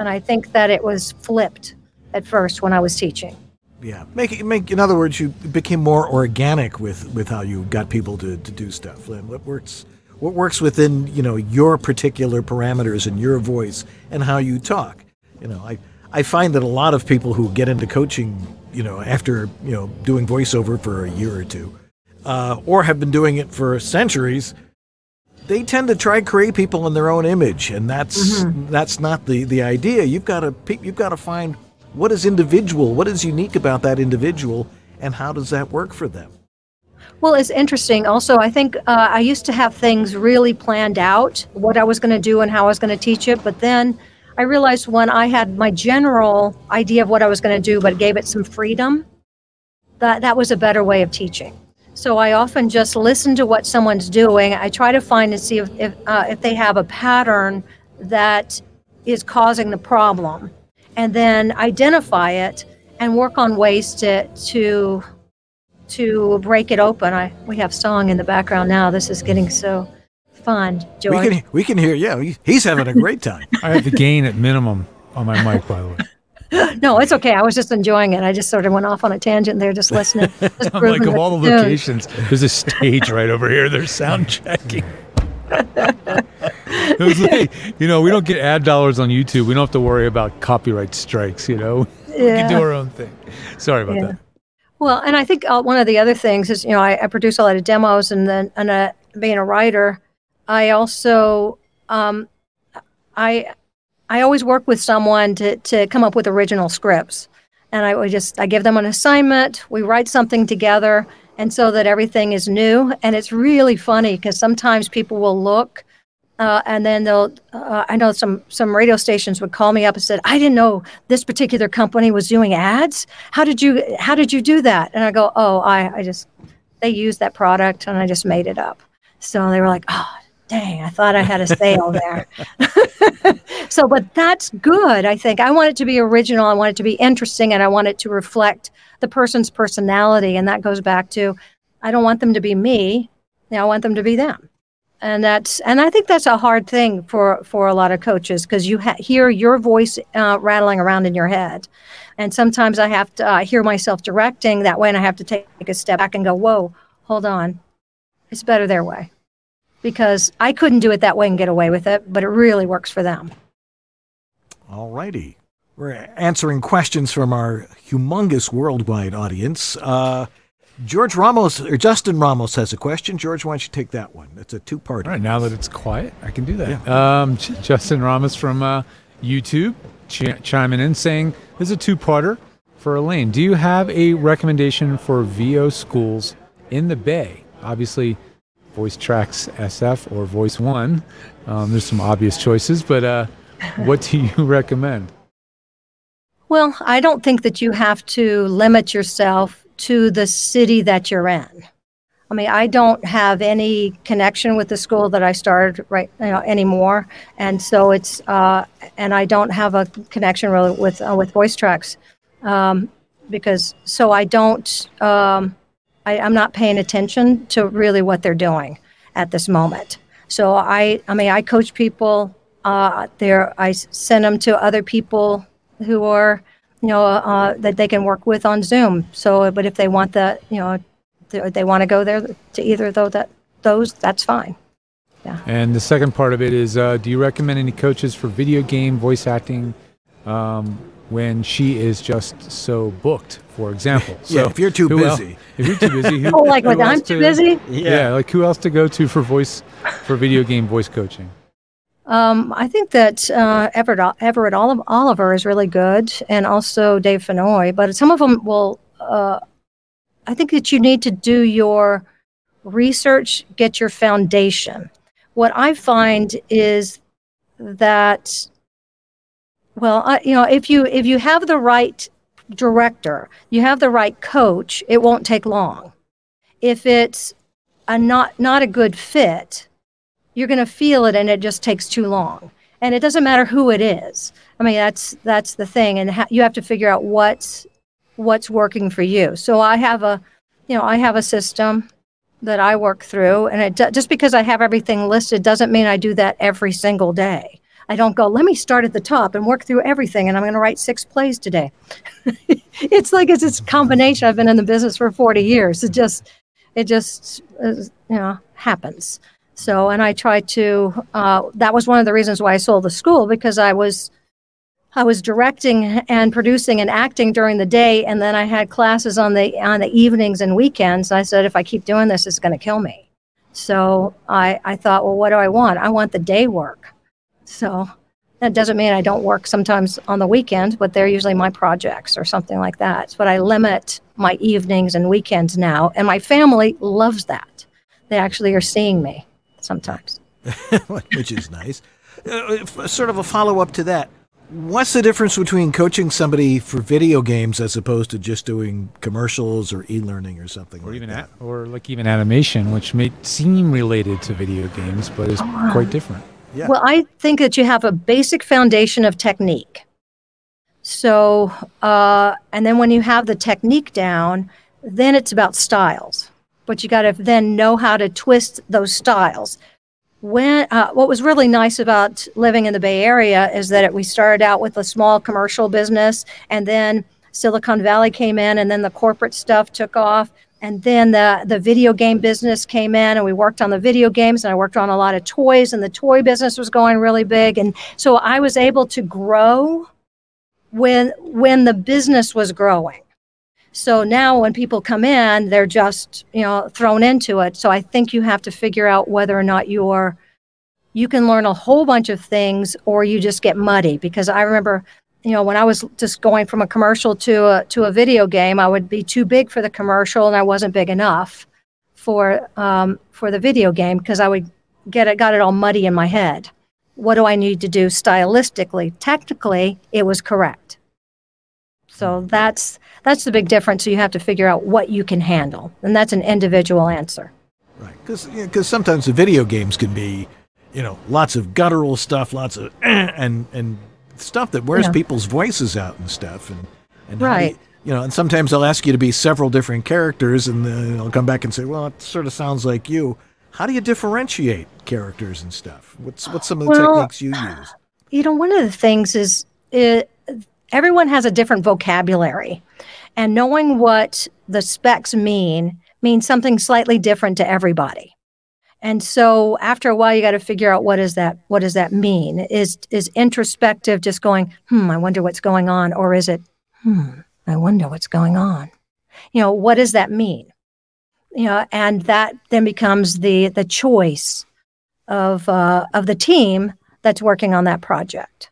[SPEAKER 2] And I think that it was flipped at first when I was teaching.
[SPEAKER 1] Yeah, make make. In other words, you became more organic with with how you got people to, to do stuff. What works what works within you know your particular parameters and your voice and how you talk. You know, I I find that a lot of people who get into coaching, you know, after you know doing voiceover for a year or two, uh, or have been doing it for centuries, they tend to try create people in their own image, and that's mm-hmm. that's not the the idea. You've got to you've got to find what is individual, what is unique about that individual, and how does that work for them.
[SPEAKER 2] Well, it's interesting. Also, I think uh, I used to have things really planned out, what I was going to do and how I was going to teach it, but then. I realized when I had my general idea of what I was going to do, but gave it some freedom, that that was a better way of teaching. So I often just listen to what someone's doing. I try to find and see if if, uh, if they have a pattern that is causing the problem, and then identify it and work on ways to to to break it open. I we have song in the background now. This is getting so fun. George.
[SPEAKER 1] We can we can hear. Yeah, he's having a great time.
[SPEAKER 3] I have the gain at minimum on my mic, by the way.
[SPEAKER 2] no, it's okay. I was just enjoying it. I just sort of went off on a tangent there, just listening. Just
[SPEAKER 3] I'm like, of all the locations, there's a stage right over here. They're sound checking. it was like, you know, we don't get ad dollars on YouTube. We don't have to worry about copyright strikes, you know? Yeah. We can do our own thing. Sorry about yeah. that.
[SPEAKER 2] Well, and I think uh, one of the other things is, you know, I, I produce a lot of demos and then, and uh, being a writer, I also, um, I, I always work with someone to, to come up with original scripts. And I would just I give them an assignment, we write something together, and so that everything is new. And it's really funny because sometimes people will look uh, and then they'll uh, i know some some radio stations would call me up and said i didn't know this particular company was doing ads how did you how did you do that and i go oh i i just they used that product and i just made it up so they were like oh dang, I thought I had a sale there. so, but that's good. I think I want it to be original. I want it to be interesting and I want it to reflect the person's personality. And that goes back to I don't want them to be me. I want them to be them. And that's, and I think that's a hard thing for, for a lot of coaches because you ha- hear your voice uh, rattling around in your head. And sometimes I have to uh, hear myself directing that way and I have to take a step back and go, whoa, hold on. It's better their way because I couldn't do it that way and get away with it, but it really works for them.
[SPEAKER 1] All righty. We're answering questions from our humongous worldwide audience. Uh, George Ramos or Justin Ramos has a question. George, why don't you take that one? It's a two-part.
[SPEAKER 3] All right, now that it's quiet, I can do that. Yeah. Um, Justin Ramos from uh, YouTube ch- chiming in saying, "This is a two-parter for Elaine. Do you have a recommendation for VO schools in the Bay? Obviously, Voicetrax SF or Voice One. Um, there's some obvious choices, but uh, what do you recommend?
[SPEAKER 2] Well, I don't think that you have to limit yourself to the city that you're in. I mean, I don't have any connection with the school that I started right you know, anymore, and so it's uh, and I don't have a connection really with uh, with Voicetrax um, because so I don't. Um, I, I'm not paying attention to really what they're doing at this moment. So I, I mean, I coach people. Uh, there, I send them to other people who are, you know, uh, that they can work with on Zoom. So, but if they want that, you know, they, they want to go there to either though that those, that's fine.
[SPEAKER 3] Yeah. And the second part of it is, uh, do you recommend any coaches for video game voice acting? Um, when she is just so booked. For example, so
[SPEAKER 1] Yeah, if you're too
[SPEAKER 3] who el-
[SPEAKER 1] busy.
[SPEAKER 3] if you're too busy, who,
[SPEAKER 2] Oh, like when I'm too
[SPEAKER 3] to-
[SPEAKER 2] busy?
[SPEAKER 3] Yeah. like who else to go to for voice for video game voice coaching?
[SPEAKER 2] Um, I think that uh, Everett Everett Olive, Oliver is really good, and also Dave Fennoy. But some of them will. Uh, I think that you need to do your research, get your foundation. What I find is that, well, I, you know, if you if you have the right director, you have the right coach, it won't take long. If it's a not not a good fit, you're going to feel it and it just takes too long. And it doesn't matter who it is. I mean that's that's the thing. And ha- you have to figure out what's what's working for you. So i have a you know i have a system that i work through. And it just because i have everything listed doesn't mean i do that every single day. I don't go let me start at the top and work through everything and i'm going to write six plays today. It's like it's this combination. I've been in the business for 40 years. It just it just uh, you know happens so, and I tried to. Uh, that was one of the reasons why I sold the school because I was, I was directing and producing and acting during the day, and then I had classes on the on the evenings and weekends. I said, if I keep doing this, it's going to kill me. So I I thought, well, what do I want? I want the day work. So that doesn't mean I don't work sometimes on the weekend, but they're usually my projects or something like that. But I limit my evenings and weekends now, and my family loves that. They actually are seeing me sometimes.
[SPEAKER 1] which is nice. Uh, sort of a follow up to that. What's the difference between coaching somebody for video games as opposed to just doing commercials or e-learning or something
[SPEAKER 3] or
[SPEAKER 1] like
[SPEAKER 3] even
[SPEAKER 1] that?
[SPEAKER 3] a, or like even animation, which may seem related to video games, but is quite different.
[SPEAKER 1] Yeah.
[SPEAKER 2] Well, I think that you have a basic foundation of technique. So, uh, and then when you have the technique down, then it's about styles. But you got to then know how to twist those styles. When uh, what was really nice about living in the Bay Area is that it, we started out with a small commercial business, and then Silicon Valley came in, and then the corporate stuff took off, and then the the video game business came in, and we worked on the video games, and I worked on a lot of toys, and the toy business was going really big, and so I was able to grow when when the business was growing. So now when people come in, they're just, you know, thrown into it. So I think you have to figure out whether or not you're you can learn a whole bunch of things or you just get muddy because I remember, you know, when I was just going from a commercial to a to a video game, I would be too big for the commercial and I wasn't big enough for um, for the video game because I would get it got it all muddy in my head. What do I need to do stylistically? Technically, it was correct. So that's that's the big difference. So you have to figure out what you can handle, and that's an individual answer.
[SPEAKER 1] Right, because sometimes the video games can be, you know, lots of guttural stuff, lots of and and stuff that wears
[SPEAKER 2] Yeah.
[SPEAKER 1] people's voices out and stuff, and and
[SPEAKER 2] Right.
[SPEAKER 1] you, you know, and sometimes they'll ask you to be several different characters, and then they'll come back and say, well, it sort of sounds like you. How do you differentiate characters and stuff? What's what's some of the
[SPEAKER 2] Well,
[SPEAKER 1] techniques you use?
[SPEAKER 2] You know, one of the things is it, everyone has a different vocabulary, and knowing what the specs mean means something slightly different to everybody. And so after a while, you got to figure out what is that? What does that mean? Is is introspective just going, hmm, I wonder what's going on, or is it, hmm, I wonder what's going on? You know, what does that mean? You know, and that then becomes the the choice of uh, of the team that's working on that project.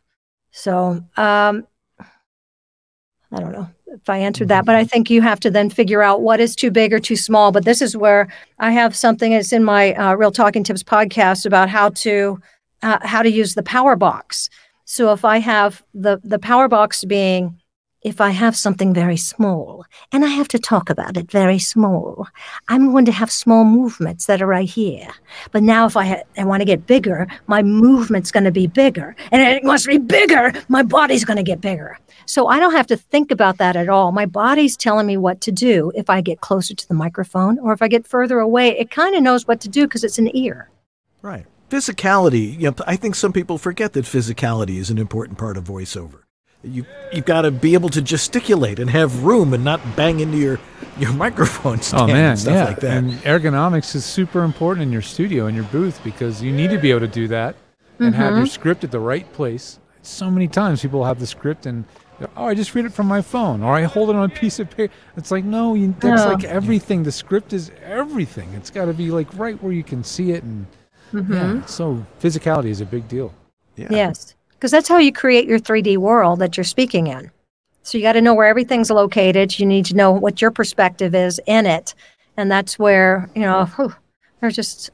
[SPEAKER 2] So um, I don't know if I answered that, but I think you have to then figure out what is too big or too small. But this is where I have something that's in my uh, Real Talking Tips podcast about how to uh, how to use the power box. So if I have the the power box being if I have something very small and I have to talk about it very small, I'm going to have small movements that are right here. But now, if I, ha- I want to get bigger, my movement's going to be bigger. And it must be bigger. My body's going to get bigger. So I don't have to think about that at all. My body's telling me what to do if I get closer to the microphone or if I get further away. It kind of knows what to do because it's an ear.
[SPEAKER 1] Right. Physicality. You know, I think some people forget that physicality is an important part of voiceover. You you've got to be able to gesticulate and have room and not bang into your your microphone stand
[SPEAKER 3] Oh man,
[SPEAKER 1] and stuff
[SPEAKER 3] yeah.
[SPEAKER 1] like that.
[SPEAKER 3] And ergonomics is super important in your studio in your booth because you need to be able to do that and have
[SPEAKER 2] Mm-hmm.
[SPEAKER 3] your script at the right place. So many times people have the script and Oh, I just read it from my phone, or I hold it on a piece of paper. It's like no, you, that's
[SPEAKER 2] No.
[SPEAKER 3] like everything. The script is everything. It's got to be like right where you can see it, and yeah. So physicality is a big deal.
[SPEAKER 1] Yeah.
[SPEAKER 2] Yes, because that's how you create your 3D world that you're speaking in. So you got to know where everything's located. You need to know what your perspective is in it, and that's where you know whew, they're just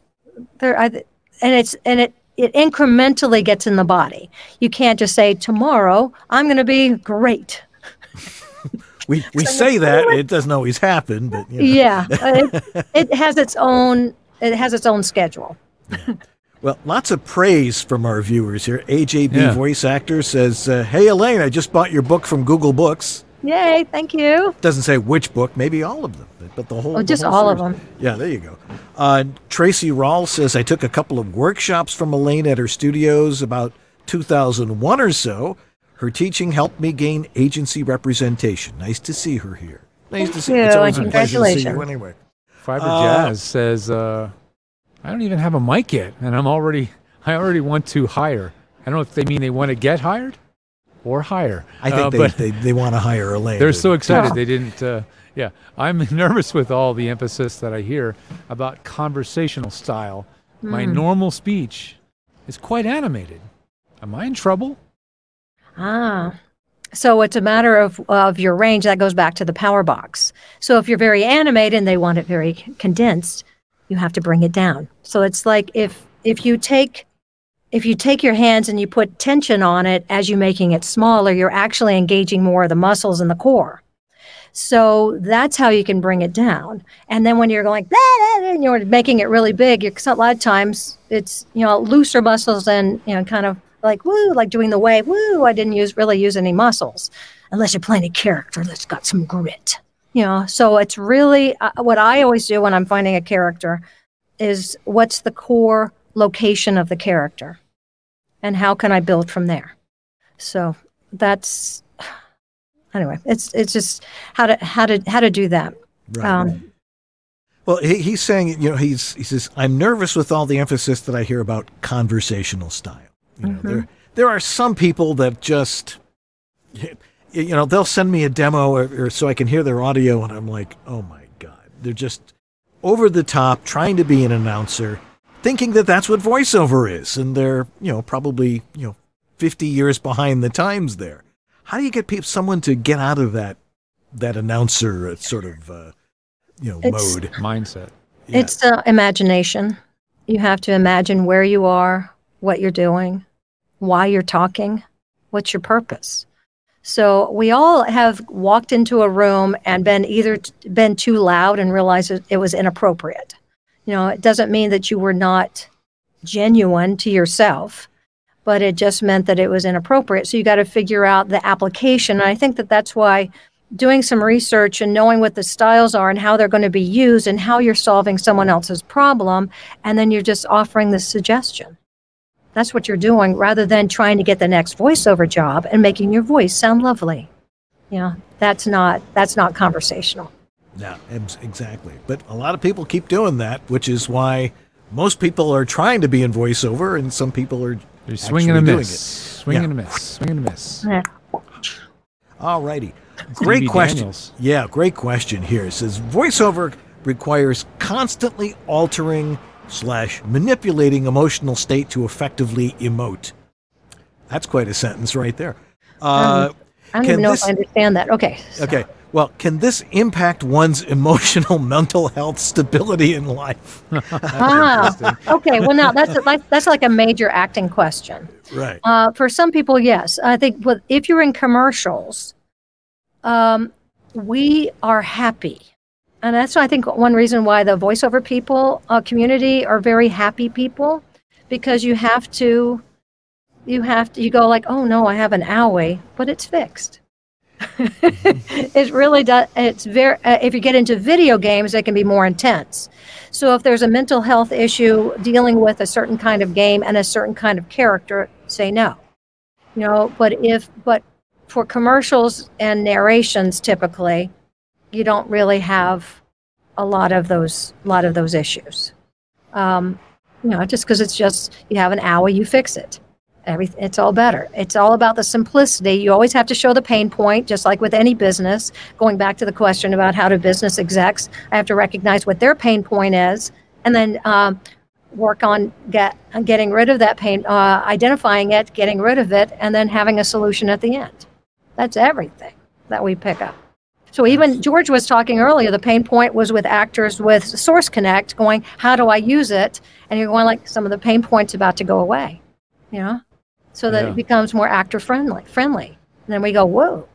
[SPEAKER 2] they're I, and it's and it it incrementally gets in the body. You can't just say tomorrow I'm going to be great.
[SPEAKER 1] We we say that it doesn't always happen, but you know.
[SPEAKER 2] Yeah, it, it has its own it has its own schedule.
[SPEAKER 1] Well, lots of praise from our viewers here. AJB
[SPEAKER 3] Yeah.
[SPEAKER 1] voice actor says, uh, "Hey Elaine, I just bought your book from Google Books."
[SPEAKER 2] Yay! Thank you.
[SPEAKER 1] Doesn't say which book, maybe all of them, but- but the whole.
[SPEAKER 2] Oh, just
[SPEAKER 1] whole
[SPEAKER 2] all of them.
[SPEAKER 1] Yeah, there you go. Uh, Tracy Rawl says, "I took a couple of workshops from Elaine at her studios about 2001 or so. Her teaching helped me gain agency representation. Nice to see her here. Nice to
[SPEAKER 2] Thank
[SPEAKER 1] see. It's
[SPEAKER 2] you,
[SPEAKER 1] always a
[SPEAKER 2] and
[SPEAKER 1] pleasure to see you
[SPEAKER 2] congratulations.
[SPEAKER 1] anyway.
[SPEAKER 3] Fiber
[SPEAKER 1] Uh,
[SPEAKER 3] Jazz says, uh, "I don't even have a mic yet, and I'm already I already want to hire. I don't know if they mean they want to get hired or hire.
[SPEAKER 1] I think
[SPEAKER 3] Uh,
[SPEAKER 1] they,
[SPEAKER 3] but
[SPEAKER 1] they, they want to hire Elaine.
[SPEAKER 3] they're so excited
[SPEAKER 2] Yeah.
[SPEAKER 3] they didn't. Uh, yeah, I'm nervous with all the emphasis that I hear about conversational style. My
[SPEAKER 2] Hmm.
[SPEAKER 3] normal speech is quite animated. Am I in trouble?
[SPEAKER 2] Ah. So it's a matter of, of your range. That goes back to the power box. So if you're very animated and they want it very condensed, you have to bring it down. So it's like if if you take if you take your hands and you put tension on it as you're making it smaller, you're actually engaging more of the muscles in the core. So that's how you can bring it down. And then when you're going, and you're making it really big, you're, a lot of times it's, you know, looser muscles and, you know, kind of like, woo, like doing the wave, woo, I didn't use really use any muscles unless you're playing a character that's got some grit. You know, so it's really uh, what I always do when I'm finding a character is what's the core location of the character and how can I build from there? So that's anyway, it's it's just how to how to how to do that.
[SPEAKER 1] Right.
[SPEAKER 2] Um,
[SPEAKER 1] Well, he, he's saying, you know, he's he says, I'm nervous with all the emphasis that I hear about conversational style. You know, there there are some people that just, you you know, they'll send me a demo or, or so I can hear their audio, and I'm like, oh my god, they're just over the top, trying to be an announcer, thinking that that's what voiceover is, and they're you know probably you know 50 years behind the times there. How do you get people, someone to get out of that that announcer uh, sort of uh, you know
[SPEAKER 2] It's-
[SPEAKER 1] mode?
[SPEAKER 3] Mindset.
[SPEAKER 1] Yeah.
[SPEAKER 2] It's uh, imagination. You have to imagine where you are, what you're doing, why you're talking, what's your purpose. So we all have walked into a room and been either t- been too loud and realized it, it was inappropriate. You know, it doesn't mean that you were not genuine to yourself, but it just meant that it was inappropriate. So you got to figure out the application. And I think that that's why doing some research and knowing what the styles are and how they're going to be used and how you're solving someone else's problem, and then you're just offering the suggestion. That's what you're doing rather than trying to get the next voiceover job and making your voice sound lovely. You know, that's not that's not conversational.
[SPEAKER 1] Yeah, exactly. But a lot of people keep doing that, which is why most people are trying to be in voiceover, and some people are
[SPEAKER 3] They're swinging and
[SPEAKER 1] actually doing
[SPEAKER 3] miss.
[SPEAKER 1] it.
[SPEAKER 3] Swing
[SPEAKER 1] Yeah.
[SPEAKER 3] and a miss. Swing and a miss.
[SPEAKER 2] Yeah.
[SPEAKER 1] All righty. Great question.
[SPEAKER 3] Daniels.
[SPEAKER 1] Yeah, great question here. It says voiceover requires constantly altering slash manipulating emotional state to effectively emote. That's quite a sentence right there. Uh,
[SPEAKER 2] I don't even know
[SPEAKER 1] this-
[SPEAKER 2] if I understand that. Okay. so-
[SPEAKER 1] okay. Well, can this impact one's emotional mental health stability in life?
[SPEAKER 2] Ah, okay. Well, now that's like that's like a major acting question.
[SPEAKER 1] Right.
[SPEAKER 2] Uh, for some people, yes. I think with, if you're in commercials, um, we are happy. And that's, I think, one reason why the voiceover people uh, community are very happy people because you have to, you have to, you go like, oh no, I have an owie, but it's fixed. it really does. It's very, uh, if you get into video games, they can be more intense. So if there's a mental health issue dealing with a certain kind of game and a certain kind of character, say no. You know, but if but for commercials and narrations typically, you don't really have a lot of those lot of those issues. Um, you know, just because it's just you have an hour, you fix it. every it's all better. It's all about the simplicity. You always have to show the pain point just like with any business. Going back to the question about how do business execs i have to recognize what their pain point is and then um, work on get getting rid of that pain uh, identifying it getting rid of it and then having a solution at the end. That's everything that we pick up so even George was talking earlier, the pain point was with actors with Source Connect going, how do I use it? And you're going like some of the pain points about to go away, you know, so that
[SPEAKER 3] Yeah.
[SPEAKER 2] it becomes more actor friendly. Friendly. And then we go, whoa.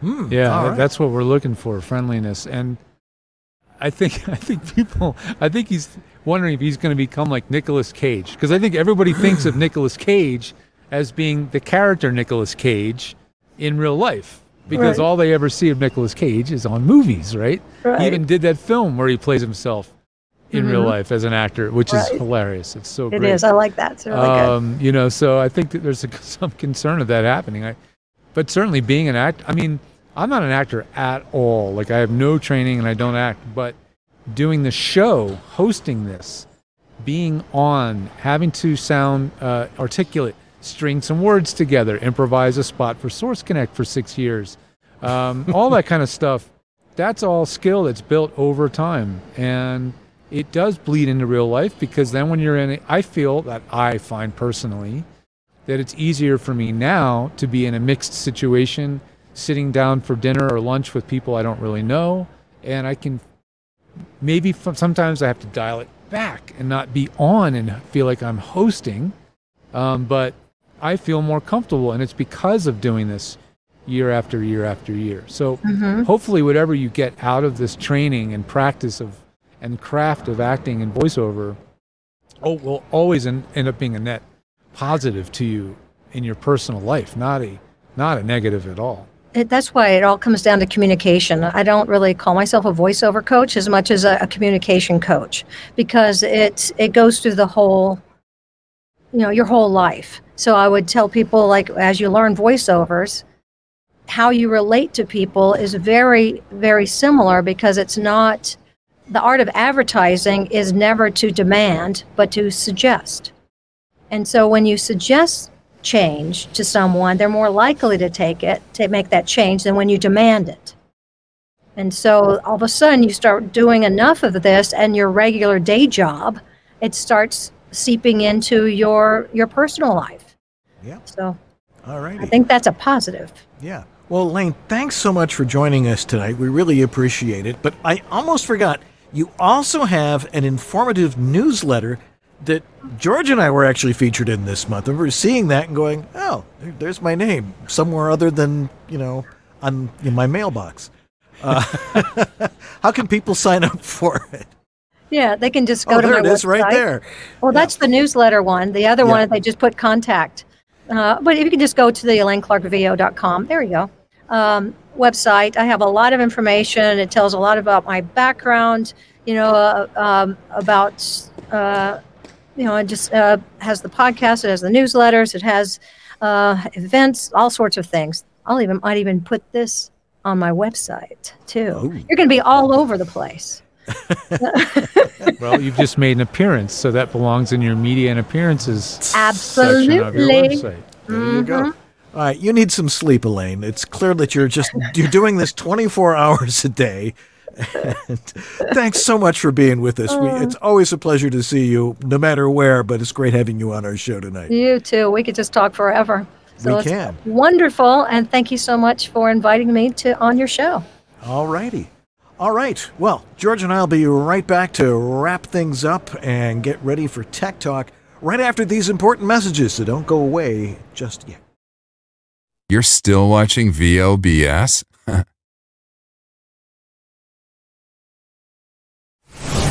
[SPEAKER 1] Hmm,
[SPEAKER 3] Yeah,
[SPEAKER 1] right.
[SPEAKER 3] that's what we're looking for, friendliness. And I think I think people I think he's wondering if he's going to become like Nicolas Cage because I think everybody thinks of Nicolas Cage as being the character Nicolas Cage in real life because
[SPEAKER 2] Right.
[SPEAKER 3] all they ever see of Nicolas Cage is on movies, right?
[SPEAKER 2] Right.
[SPEAKER 3] He even did that film where he plays himself in real
[SPEAKER 2] Mhm.
[SPEAKER 3] life as an actor, which
[SPEAKER 2] Right.
[SPEAKER 3] is hilarious. It's so
[SPEAKER 2] It
[SPEAKER 3] great.
[SPEAKER 2] is. I like that. It's really good.
[SPEAKER 3] Um, you know, so I think that there's a, some concern of that happening. I, but certainly being an act, I mean, I'm not an actor at all. Like I have no training and I don't act. But doing the show, hosting this, being on, having to sound uh, articulate, string some words together, improvise a spot for Source Connect for six years, um, all that kind of stuff. That's all skill that's built over time, and it does bleed into real life because then when you're in it, I feel that I find personally that it's easier for me now to be in a mixed situation, sitting down for dinner or lunch with people I don't really know, and I can maybe sometimes I have to dial it back and not be on and feel like I'm hosting, um, but I feel more comfortable, and it's because of doing this year after year after year. So mm-hmm. hopefully, whatever you get out of this training and practice of and craft of acting and voiceover, oh, will always en- end up being a net positive to you in your personal life, not a not a negative at all.
[SPEAKER 2] It, that's why it all comes down to communication. I don't really call myself a voiceover coach as much as a, a communication coach because it it goes through the whole, you know, your whole life. So I would tell people like as you learn voiceovers, how you relate to people is very very similar because it's not the art of advertising is never to demand but to suggest. And so when you suggest change to someone, they're more likely to take it, to make that change than when you demand it. And so all of a sudden you start doing enough of this and your regular day job, it starts seeping into your your personal life.
[SPEAKER 1] Yeah.
[SPEAKER 2] So
[SPEAKER 1] All right.
[SPEAKER 2] I think that's a positive.
[SPEAKER 1] Yeah. Well, Lane, thanks so much for joining us tonight. We really appreciate it. But I almost forgot, you also have an informative newsletter that George and I were actually featured in this month. And we're seeing that and going, oh, there's my name somewhere other than, you know, on in my mailbox. Uh, how can people sign up for it?
[SPEAKER 2] Yeah, they can just go
[SPEAKER 1] oh,
[SPEAKER 2] to
[SPEAKER 1] there
[SPEAKER 2] my
[SPEAKER 1] it is right there.
[SPEAKER 2] Well, that's the newsletter one. The other
[SPEAKER 1] Yeah.
[SPEAKER 2] one, they just put contact. Uh, but if you can just go to the ElaineClarkVO.com, there you go. Um, website. I have a lot of information. It tells a lot about my background, you know, uh, um, about, uh, you know, it just uh, has the podcast, it has the newsletters, it has uh, events, all sorts of things. I'll even, might even put this on my website too.
[SPEAKER 1] Oh.
[SPEAKER 2] You're going to be all over the place.
[SPEAKER 3] Well, you've just made an appearance, so that belongs in your media and appearances section of your
[SPEAKER 2] Absolutely.
[SPEAKER 3] website.
[SPEAKER 1] There you go.
[SPEAKER 2] Mm-hmm.
[SPEAKER 1] All right, you need some sleep, Elaine. It's clear that you're just you're doing this 24 hours a day. And thanks so much for being with us. We, it's always a pleasure to see you, no matter where. But it's great having you on our show tonight.
[SPEAKER 2] You too. We could just talk forever. So
[SPEAKER 1] We
[SPEAKER 2] it's
[SPEAKER 1] can.
[SPEAKER 2] Wonderful, and thank you so much for inviting me to on your show.
[SPEAKER 1] All righty. All right. Well, George and I will be right back to wrap things up and get ready for Tech Talk right after these important messages. So don't go away just yet.
[SPEAKER 8] You're still watching VLBS?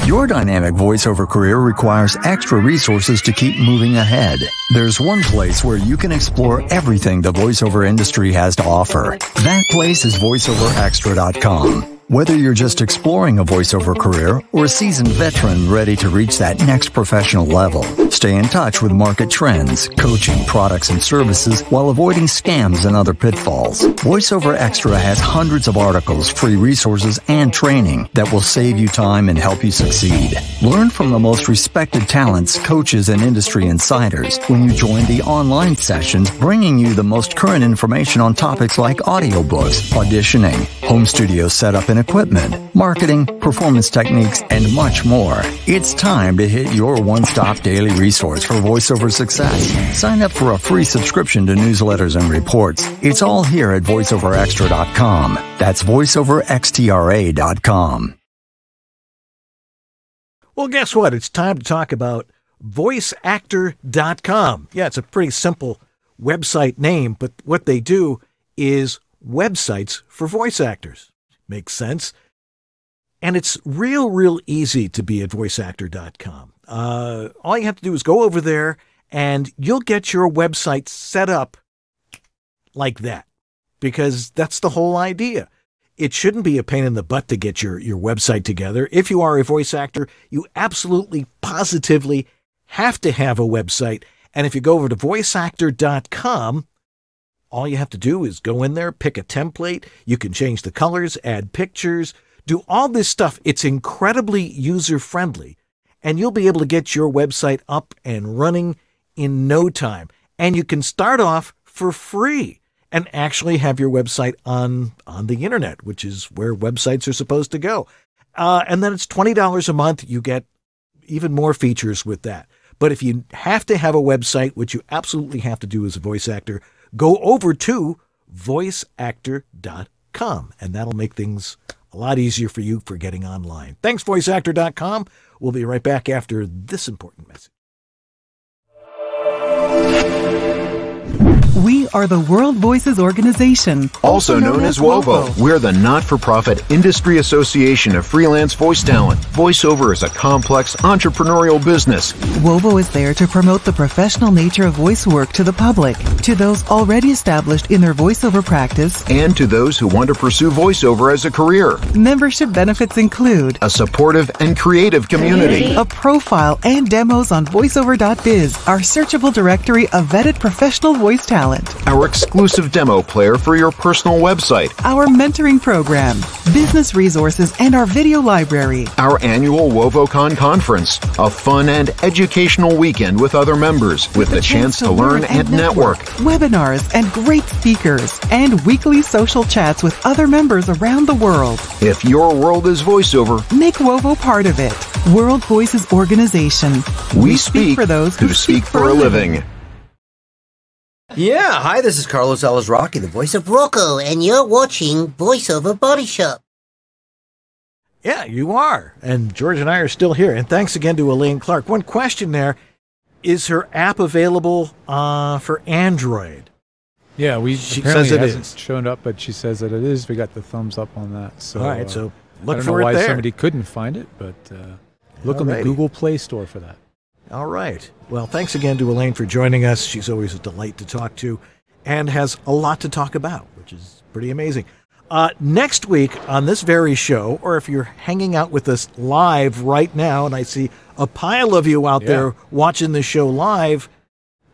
[SPEAKER 9] Your dynamic voiceover career requires extra resources to keep moving ahead. There's one place where you can explore everything the voiceover industry has to offer. That place is voiceoverxtra.com. Whether you're just exploring a voiceover career or a seasoned veteran ready to reach that next professional level, stay in touch with market trends, coaching, products, and services while avoiding scams and other pitfalls. VoiceOver Extra has hundreds of articles, free resources, and training that will save you time and help you succeed. Learn from the most respected talents, coaches, and industry insiders when you join the online sessions bringing you the most current information on topics like audiobooks, auditioning, home studio setup and equipment, marketing, performance techniques, and much more. It's time to hit your one-stop daily resource for voiceover success. Sign up for a free subscription to newsletters and reports. It's all here at voiceoverxtra.com. That's voiceoverxtra.com.
[SPEAKER 1] Well, guess what? It's time to talk about voiceactor.com. Yeah, it's a pretty simple website name, but what they do is websites for voice actors. Makes sense. And it's real, real easy to be at voiceactor.com. Uh, all you have to do is go over there and you'll get your website set up like that because that's the whole idea. It shouldn't be a pain in the butt to get your, your website together. If you are a voice actor, you absolutely positively have to have a website. And if you go over to voiceactor.com, all you have to do is go in there, pick a template. You can change the colors, add pictures, do all this stuff. It's incredibly user friendly, and you'll be able to get your website up and running in no time. And you can start off for free and actually have your website on, on the internet, which is where websites are supposed to go. Uh, and then it's $20 a month. You get even more features with that. But if you have to have a website, which you absolutely have to do as a voice actor, go over to voiceactor.com and that'll make things a lot easier for you for getting online. Thanks, voiceactor.com. We'll be right back after this important message.
[SPEAKER 10] We are the World Voices Organization,
[SPEAKER 11] also known as WOVO. We're the not for profit industry association of freelance voice talent. Voiceover is a complex entrepreneurial business.
[SPEAKER 10] WOVO is there to promote the professional nature of voice work to the public, to those already established in their voiceover practice,
[SPEAKER 11] and to those who want to pursue voiceover as a career.
[SPEAKER 10] Membership benefits include
[SPEAKER 11] a supportive and creative community,
[SPEAKER 10] a profile and demos on voiceover.biz, our searchable directory of vetted professional voice talent
[SPEAKER 11] our exclusive demo player for your personal website,
[SPEAKER 10] our mentoring program, business resources, and our video library,
[SPEAKER 11] our annual WovoCon conference, a fun and educational weekend with other members with, with the, chance, chance to, learn, and, and network,
[SPEAKER 10] webinars and great speakers, and weekly social chats with other members around the world.
[SPEAKER 11] If your world is voiceover,
[SPEAKER 10] make Wovo part of it. World Voices Organization.
[SPEAKER 11] We, we speak, speak, for those who, who speak, speak, for a living. living.
[SPEAKER 12] Yeah, hi, this is Carlos Alazraqui, the voice of Rocko, and you're watching Voiceover Body Shop.
[SPEAKER 1] Yeah, you are. And George and I are still here. And thanks again to Elaine Clark. One question there is her app available uh, for Android?
[SPEAKER 3] Yeah, we she says it hasn't is. shown up, but she says that it is. We got the thumbs up on that. So,
[SPEAKER 1] all right, so look
[SPEAKER 3] uh, I don't
[SPEAKER 1] for
[SPEAKER 3] know why
[SPEAKER 1] there.
[SPEAKER 3] somebody couldn't find it, but uh, look Alrighty. on the Google Play Store for that.
[SPEAKER 1] All right. Well, thanks again to Elaine for joining us. She's always a delight to talk to and has a lot to talk about, which is pretty amazing. Uh, next week on this very show, or if you're hanging out with us live right now, and I see a pile of you out yeah. there watching the show live,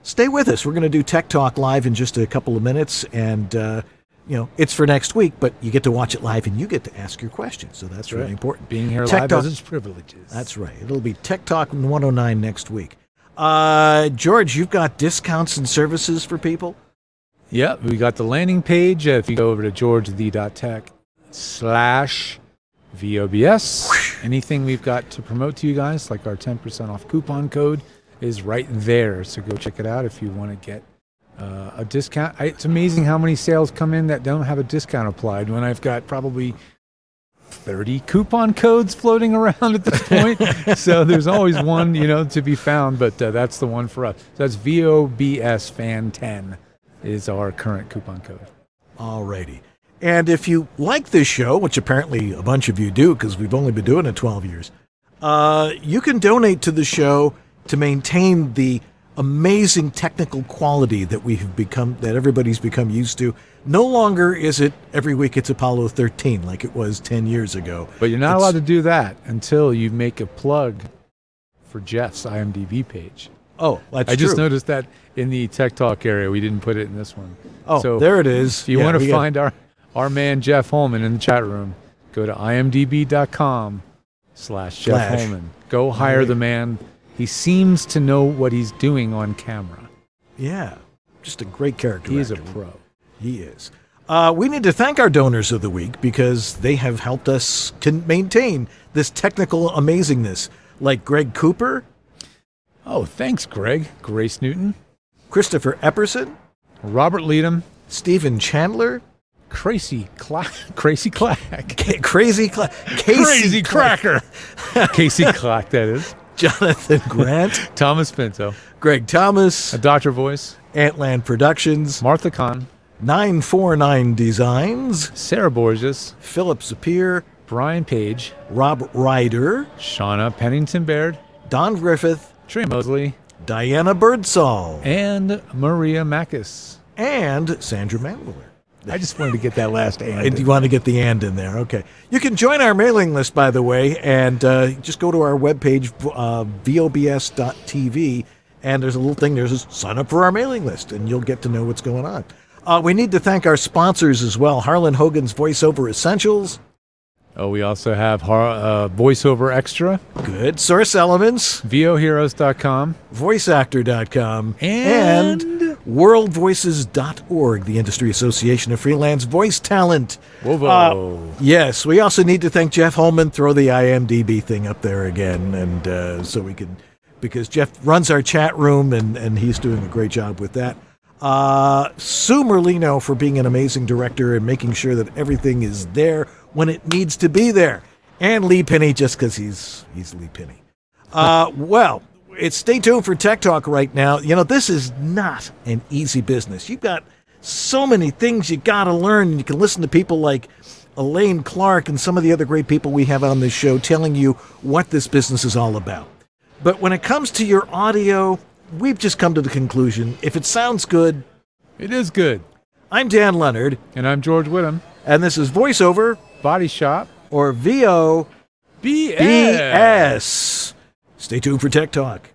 [SPEAKER 1] stay with us. We're going to do Tech Talk live in just a couple of minutes, and uh, you know it's for next week, but you get to watch it live and you get to ask your questions. So that's, really important.
[SPEAKER 3] Being here Tech live Talk, has its privileges.
[SPEAKER 1] That's right. It'll be Tech Talk 109 next week. Uh, George, you've got discounts and services for people.
[SPEAKER 3] Yeah, we got the landing page. If you go over to georgethe.tech slash VOBS, anything we've got to promote to you guys, like our 10% off coupon code, is right there. So go check it out if you want to get uh, a discount. I, it's amazing how many sales come in that don't have a discount applied when I've got probably 30 coupon codes floating around at this point. so there's always one, you know, to be found, but uh, that's the one for us. So that's VOBS Fan 10 is our current coupon code.
[SPEAKER 1] Alrighty. And if you like this show, which apparently a bunch of you do because we've only been doing it 12 years, uh, you can donate to the show to maintain the amazing technical quality that we have become that everybody's become used to. No longer is it every week it's Apollo 13 like it was 10 years ago.
[SPEAKER 3] But you're not
[SPEAKER 1] It's-
[SPEAKER 3] allowed to do that until you make a plug for Jeff's IMDb page.
[SPEAKER 1] Oh, that's
[SPEAKER 3] I just noticed that in the Tech Talk area, we didn't put it in this one.
[SPEAKER 1] Oh, so there it is.
[SPEAKER 3] If you
[SPEAKER 1] Yeah,
[SPEAKER 3] want to
[SPEAKER 1] got-
[SPEAKER 3] find our our man Jeff Holman in the chat room, go to imdb.com slash Jeff Holman. Go hire the man. He seems to know what he's doing on camera.
[SPEAKER 1] Yeah, just a great character.
[SPEAKER 3] He is a pro.
[SPEAKER 1] He is. Uh, we need to thank our donors of the week because they have helped us con- maintain this technical amazingness, like Greg Cooper,
[SPEAKER 3] Oh, thanks, Greg. Grace Newton,
[SPEAKER 1] Christopher Epperson,
[SPEAKER 3] Robert Leadham,
[SPEAKER 1] Stephen Chandler,
[SPEAKER 3] Crazy Clack, Crazy Clack,
[SPEAKER 1] Crazy Cla- Casey
[SPEAKER 3] Crazy Cracker, Casey Clack, that is.
[SPEAKER 1] Jonathan Grant,
[SPEAKER 3] Thomas Pinto,
[SPEAKER 1] Greg Thomas,
[SPEAKER 3] a Doctor Voice,
[SPEAKER 1] Antland Productions,
[SPEAKER 3] Martha Kahn,
[SPEAKER 1] 949 Designs,
[SPEAKER 3] Sarah Borges,
[SPEAKER 1] Philip Sapir,
[SPEAKER 3] Brian Page,
[SPEAKER 1] Rob Ryder,
[SPEAKER 3] Shauna Pennington Baird,
[SPEAKER 1] Don Griffith,
[SPEAKER 3] Trey Mosley,
[SPEAKER 1] Diana Birdsall,
[SPEAKER 3] and Maria Makis.
[SPEAKER 1] and Sandra Mandler.
[SPEAKER 3] I just wanted to get that last and.
[SPEAKER 1] And you want to get the and in there. Okay. You can join our mailing list, by the way, and uh, just go to our webpage, uh, vobs.tv, and there's a little thing there that says sign up for our mailing list, and you'll get to know what's going on. Uh, we need to thank our sponsors as well Harlan Hogan's Voiceover Essentials,
[SPEAKER 3] Oh, we also have Har- uh, VoiceOver Extra,
[SPEAKER 1] Good, Source Elements,
[SPEAKER 3] VOHeroes.com,
[SPEAKER 1] VoiceActor.com,
[SPEAKER 3] And-
[SPEAKER 1] and WorldVoices.org, the Industry Association of Freelance Voice Talent.
[SPEAKER 3] Wovo.
[SPEAKER 1] Uh, yes, we also need to thank Jeff Holman. Throw the IMDb thing up there again, and uh, so we can, because Jeff runs our chat room, and and he's doing a great job with that. Uh, Sue Merlino for being an amazing director and making sure that everything is there when it needs to be there, and Lee Penny just because he's he's Lee Penny. Uh, well, it's stay tuned for Tech Talk right now. You know, this is not an easy business. You've got so many things you got to learn. You can listen to people like Elaine Clark and some of the other great people we have on this show telling you what this business is all about. But when it comes to your audio, we've just come to the conclusion if it sounds good,
[SPEAKER 3] It is good.
[SPEAKER 1] I'm Dan Lenard,
[SPEAKER 3] And I'm George Whittam,
[SPEAKER 1] and this is VoiceOver
[SPEAKER 3] Body Shop.
[SPEAKER 1] or VO
[SPEAKER 3] BS.
[SPEAKER 1] BS. Stay tuned for Tech Talk.